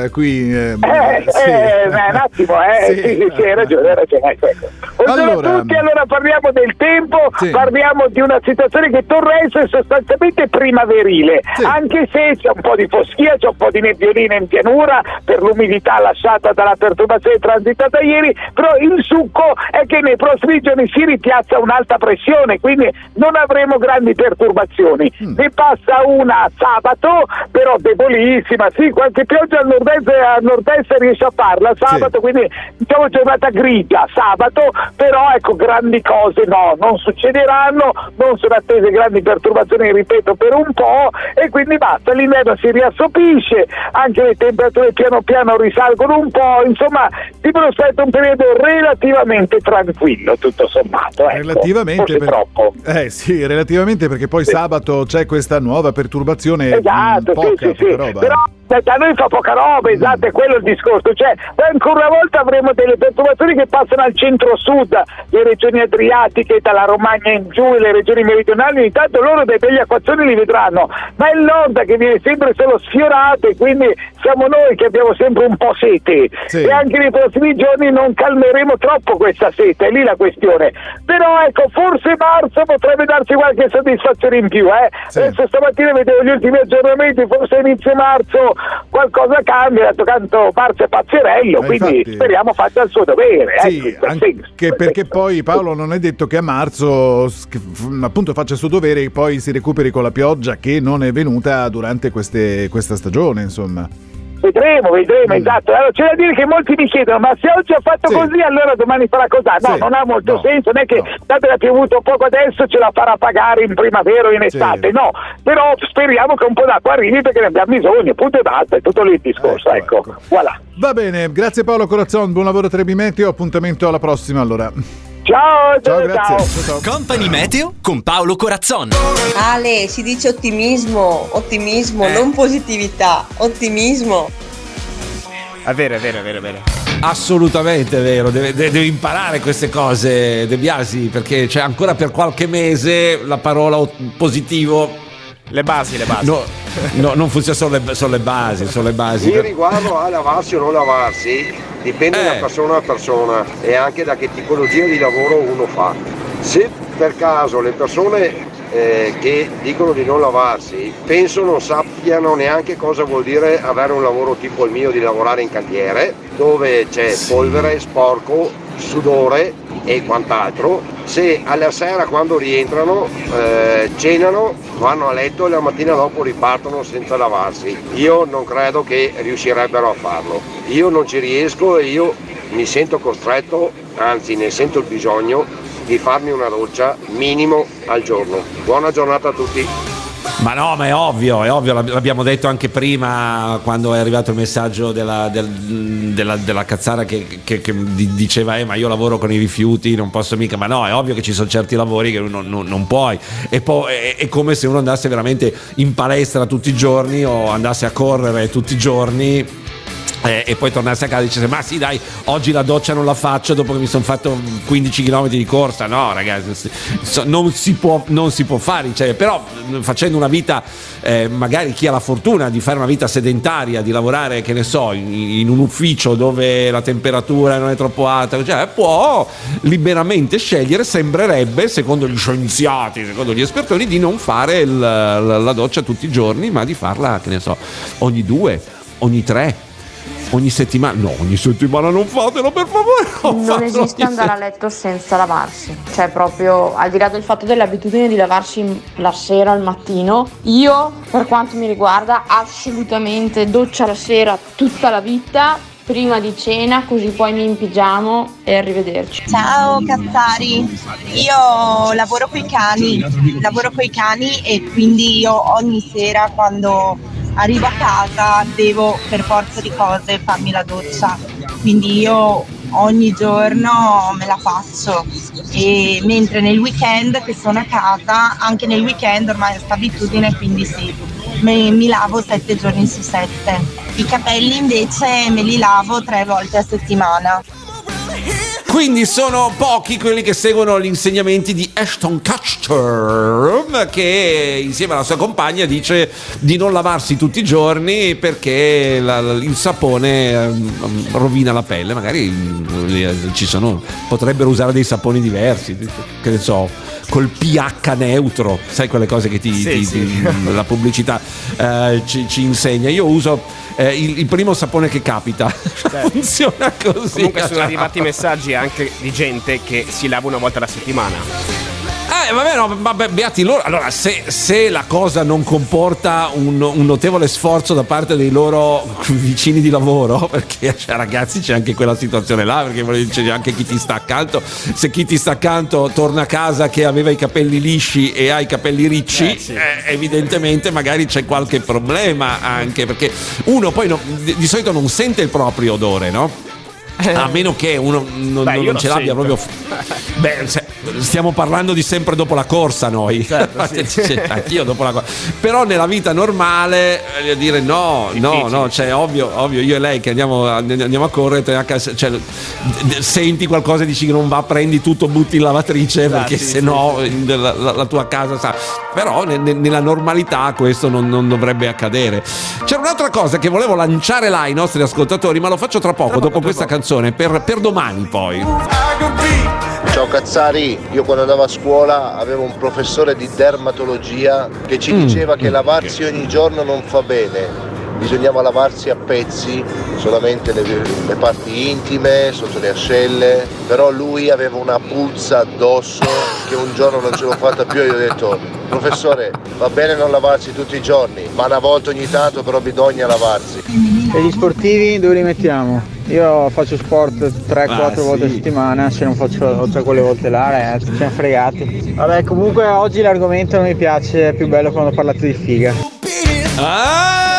eh, qui... eh, Eh, sì. eh, un attimo, eh, Sì. sì, hai ragione, hai ragione. ecco, ecco. Buongiorno Allora- a tutti, allora parliamo del tempo, parliamo di una situazione che torna a essere sostanzialmente primaverile, anche se c'è un po' di foschia, c'è un po' di nebbiolina in pianura per l'umidità lasciata dalla perturbazione transitata ieri, però il succo è che nei prossimi giorni si ripiazza un'alta pressione, quindi non avremo grandi perturbazioni. Mm. Ne passa una sabato, però debolissima, sì, qualche pioggia al nord-est, al nord-est riesce a farla sabato, quindi diciamo giornata grigia sabato, però ecco grandi cose no, non succederanno, non sono attese grandi perturbazioni, ripeto, per un po' e quindi basta, l'inverno si riassopisce, anche le temperature piano piano risalgono un po', insomma ti prospetta un periodo relativamente tranquillo tutto sommato. Ecco. Relativamente, Forse per- troppo. Eh sì, relativamente perché poi sabato c'è questa nuova perturbazione. Esatto, mm, poca, sì, sì, sì. roba. Però da noi fa poca roba, esatto, è quello il discorso. Cioè, ancora una volta avremo delle perturbazioni che passano al centro-sud, le regioni adriatiche, dalla Romagna in giù, le regioni meridionali, intanto loro dei begli acquazzoni li vedranno, ma è nord che viene sempre solo sfiorato e quindi siamo noi che abbiamo sempre un po' sete Sì. e anche nei prossimi giorni non calmeremo troppo questa sete, è lì la questione. Però ecco, forse marzo potrebbe darci qualche soddisfazione in più, eh? Adesso stamattina vedevo gli ultimi aggiornamenti, forse inizio marzo qualcosa cambia, dato tanto marzo è pazzerello, Ma quindi infatti- speriamo faccia il suo dovere. Sì, quel anche perché poi Paolo non è detto che a marzo appunto faccia il suo dovere e poi si recuperi con la pioggia che non è venuta durante queste- questa stagione, insomma. Vedremo, vedremo, esatto. Allora, c'è da dire che molti mi chiedono, ma se oggi ha fatto così, allora domani farà così. No, Sì. non ha molto No. senso, non è che dato che ha piovuto poco adesso ce la farà pagare in primavera o in estate, no. Però speriamo che un po' d'acqua arrivi perché ne abbiamo bisogno, punto e basta, è tutto lì il discorso, ecco. Voilà. Va bene, grazie Paolo Corazzon, buon lavoro Trebi Meteo, appuntamento alla prossima allora. Ciao, ciao, grazie. Company Meteo con Paolo Corazzon. Ale, si dice ottimismo, ottimismo, Eh. non positività, ottimismo. È vero, è vero, è vero, è vero. Assolutamente vero, deve, de- deve imparare queste cose De Biasi perché c'è ancora per qualche mese la parola positivo. Le basi, le basi. No, no, non funziona solo le, sono le basi, sono le basi. In riguardo a lavarsi o non lavarsi, dipende da persona a persona e anche da che tipologia di lavoro uno fa. Se per caso le persone eh, che dicono di non lavarsi penso non sappiano neanche cosa vuol dire avere un lavoro tipo il mio di lavorare in cantiere, dove c'è polvere, sporco, sudore e quant'altro, se alla sera quando rientrano eh, cenano, vanno a letto e la mattina dopo ripartono senza lavarsi. Io non credo che riuscirebbero a farlo. Io non ci riesco e io mi sento costretto, anzi ne sento il bisogno, di farmi una doccia minimo al giorno. Buona giornata a tutti. Ma no, ma è ovvio, è ovvio, l'ab- l'abbiamo detto anche prima quando è arrivato il messaggio della, del- della- della cazzara che, che- che di- diceva eh, ma io lavoro con i rifiuti, non posso mica, ma no, è ovvio che ci sono certi lavori che non, non- non puoi. E poi è, è come se uno andasse veramente in palestra tutti i giorni o andasse a correre tutti i giorni. Eh, e poi tornasse a casa e dicesse ma sì dai oggi la doccia non la faccio dopo che mi sono fatto 15 km di corsa. No ragazzi non si può, non si può fare cioè, però facendo una vita eh, magari chi ha la fortuna di fare una vita sedentaria di lavorare che ne so in, in un ufficio dove la temperatura non è troppo alta cioè, può liberamente scegliere sembrerebbe secondo gli scienziati secondo gli espertoni di non fare il- la, la doccia tutti i giorni ma di farla che ne so ogni due ogni tre ogni settimana no ogni settimana non fatelo per favore Non fatelo esiste andare a letto senza lavarsi, cioè proprio al di là del fatto dell'abitudine di lavarsi la sera al mattino, io per quanto mi riguarda assolutamente doccia la sera tutta la vita, prima di cena, così poi mi impigiamo e arrivederci. Ciao Cazzari, io lavoro con i cani, lavoro con i cani e quindi io ogni sera quando arrivo a casa devo per forza di cose farmi la doccia, quindi io ogni giorno me la faccio e mentre nel weekend che sono a casa, anche nel weekend ormai è questa abitudine quindi sì, me- mi lavo sette giorni su sette. I capelli invece me li lavo tre volte a settimana. Quindi sono pochi quelli che seguono gli insegnamenti di Ashton Kutcher che insieme alla sua compagna dice di non lavarsi tutti i giorni perché la- il sapone ehm, rovina la pelle. Magari eh, ci sono, potrebbero usare dei saponi diversi, che ne so, col pH neutro, sai quelle cose che ti, Sì, ti- sì. ti- la pubblicità eh, ci, ci insegna. Io uso eh, il, il primo sapone che capita. *laughs* Funziona così. Comunque sono arrivati messaggi anche di gente che si lava una volta alla settimana. Eh, vabbè, no, vabbè, beati loro. Allora, se, se la cosa non comporta un, un notevole sforzo da parte dei loro vicini di lavoro, *laughs* perché cioè, ragazzi c'è anche quella situazione là, perché c'è anche chi ti sta accanto. Se chi ti sta accanto torna a casa che aveva i capelli lisci e ha i capelli ricci, eh, evidentemente magari c'è qualche problema anche, perché uno poi no- di, di solito non sente il proprio odore, no? A meno che uno non, Beh, non ce l'abbia sento. proprio. Beh, stiamo parlando di sempre dopo la corsa noi. Certo, sì. *laughs* Cioè, Anch'io dopo la corsa. Però nella vita normale, dire, no, no, no, cioè, ovvio, ovvio, io e lei che andiamo, andiamo a correre, cioè, senti qualcosa e dici che non va, prendi tutto, butti in lavatrice perché sì, se sì, no in- la, la- la tua casa sa. Però ne- ne- nella normalità questo non, non dovrebbe accadere. C'era un'altra cosa che volevo lanciare là ai nostri ascoltatori, ma lo faccio tra poco, dopo questa canzone, per, per domani poi. Ciao Cazzari, io quando andavo a scuola avevo un professore di dermatologia che ci Mm. diceva che lavarsi ogni giorno non fa bene, bisognava lavarsi a pezzi, solamente le, le parti intime, sotto le ascelle, però lui aveva una puzza addosso che un giorno non ce l'ho fatta più e gli ho detto professore va bene non lavarsi tutti i giorni, ma una volta ogni tanto però bisogna lavarsi. E gli sportivi dove li mettiamo? Io faccio sport 3-4 Ah, volte a sì. settimana, se non faccio cioè, quelle volte là, ragazzi, ci siamo fregati. Vabbè, comunque oggi l'argomento non mi piace, è più bello quando parlate di figa. Ah,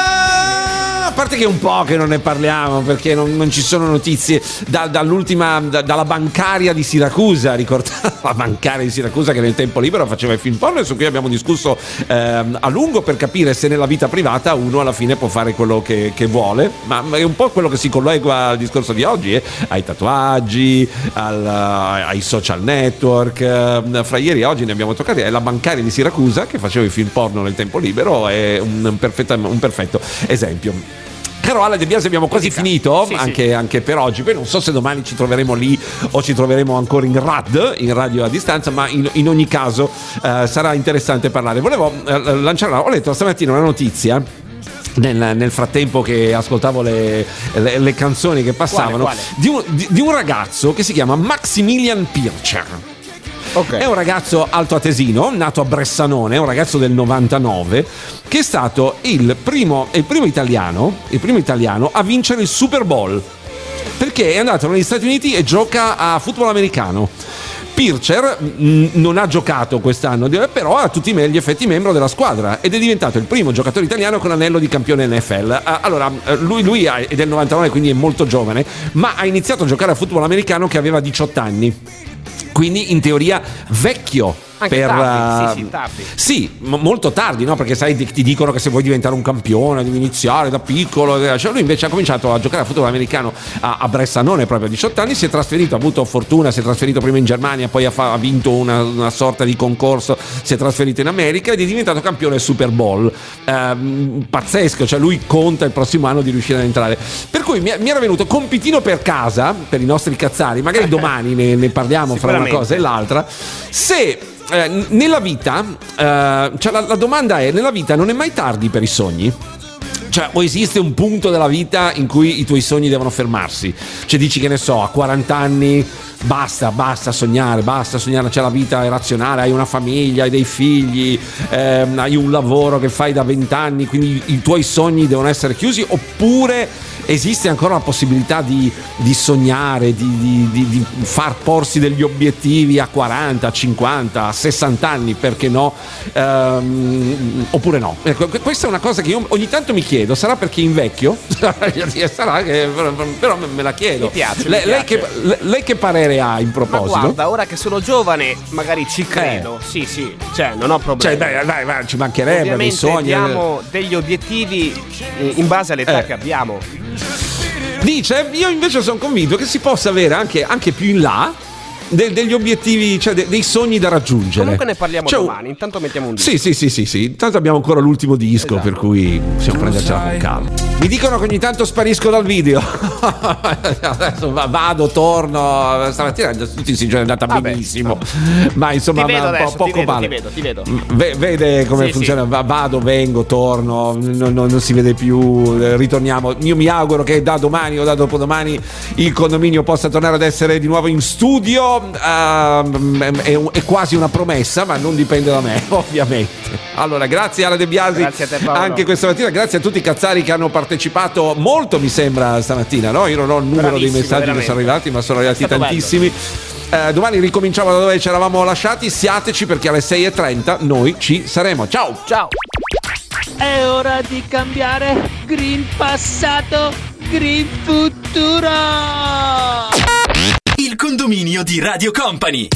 parte che è un po' che non ne parliamo perché non, non ci sono notizie. Da- dall'ultima da- dalla bancaria di Siracusa ricordate? *laughs* La bancaria di Siracusa che nel tempo libero faceva i film porno e su cui abbiamo discusso ehm, a lungo per capire se nella vita privata uno alla fine può fare quello che, che vuole. Ma è un po' quello che si collega al discorso di oggi eh? ai tatuaggi al- ai social network ehm, fra ieri e oggi ne abbiamo toccati. È la bancaria di Siracusa che faceva i film porno nel tempo libero è un, perfetta- un perfetto esempio Caro Ale De Biasi abbiamo quasi finito Sì, sì. anche, anche per oggi. Poi non so se domani ci troveremo lì o ci troveremo ancora in RAD, in radio a distanza, ma in, in ogni caso eh, sarà interessante parlare. Volevo eh, lanciare, ho letto stamattina una notizia. Nel, nel frattempo che ascoltavo le, le- le canzoni che passavano quale? Di, un, di- di un ragazzo che si chiama Maximilian Pircher è un ragazzo altoatesino, nato a Bressanone, un ragazzo del 99, che è stato il primo, il primo italiano, il primo italiano a vincere il Super Bowl. Perché è andato negli Stati Uniti e gioca a football americano. Pircher mh, non ha giocato quest'anno, però ha tutti gli effetti membro della squadra ed è diventato il primo giocatore italiano con anello di campione NFL. Ah, Allora, eh, lui, lui è del 99, quindi è molto giovane, ma ha iniziato a giocare a football americano che aveva 18 anni. Quindi in teoria vecchio. Anche per, tardi, sì, eh, sì, tardi. sì, mo- molto tardi, no? Perché sai, ti ti dicono che se vuoi diventare un campione devi iniziare da piccolo. eh, Cioè lui invece ha cominciato a giocare a football americano a, a Bressanone proprio a 18 anni, si è trasferito, ha avuto fortuna, si è trasferito prima in Germania, poi ha, fa- ha vinto una, una sorta di concorso, si è trasferito in America ed è diventato campione Super Bowl. Ehm, pazzesco, cioè lui conta il prossimo anno di riuscire ad entrare. Per cui mi, mi era venuto compitino per casa, per i nostri cazzari, magari *laughs* domani ne, ne parliamo fra una cosa e l'altra, se eh, nella vita, eh, cioè la, la domanda è, nella vita non è mai tardi per i sogni? Cioè, o esiste un punto della vita in cui i tuoi sogni devono fermarsi? Cioè, dici che ne so, a 40 anni basta, basta sognare, basta sognare, c'è la vita razionale, hai una famiglia, hai dei figli, ehm, hai un lavoro che fai da 20 anni, quindi i tuoi sogni devono essere chiusi, oppure esiste ancora la possibilità di, di sognare, di, di- di- far porsi degli obiettivi a 40, a 50, a 60 anni, perché no? Ehm, oppure no? Ecco, que- questa è una cosa che io ogni tanto mi chiedo, sarà perché invecchio? *laughs* sarà che però me la chiedo. Mi piace, mi lei, lei piace. che, le- lei che parere ha in Ma proposito? guarda, ora che sono giovane, magari ci credo. Sì, sì, cioè, non ho problemi. Cioè, dai, dai, dai, ci mancherebbe dei Ovviamente sogni. abbiamo degli obiettivi eh, in base all'età Eh. che abbiamo. Dice, io invece sono convinto che si possa avere anche, anche più in là de- degli obiettivi, cioè de- dei sogni da raggiungere. Comunque ne parliamo Cioè, domani. Intanto mettiamo un disco. Sì, sì, sì, sì, sì. Intanto abbiamo ancora l'ultimo disco, Esatto. per cui possiamo prendercela con calma. Mi dicono che ogni tanto sparisco dal video. *laughs* Adesso va- vado, torno. Stamattina tutti si è andata benissimo. Ma insomma, Ti vedo ma un po' adesso, ti poco vedo, male. ti vedo, ti vedo. Ve- vede come Sì, funziona, Va- vado, vengo, torno, non, non- non si vede più, ritorniamo. Io mi auguro che da domani o da dopodomani il condominio possa tornare ad essere di nuovo in studio. Ehm, è, è quasi una promessa, ma non dipende da me, *laughs* ovviamente. Allora, grazie alla De Biasi Grazie a te, Paolo. anche questa mattina, grazie a tutti i cazzari che hanno partecipato molto, mi sembra, stamattina. No? Io non ho il numero dei Bravissimi, messaggi che veramente. sono arrivati, ma sono arrivati tantissimi. Eh, domani ricominciamo da dove ci eravamo lasciati. Siateci perché alle 6.30 noi ci saremo. Ciao! Ciao! È ora di cambiare green passato, agricoltura! Il condominio di Radio Company.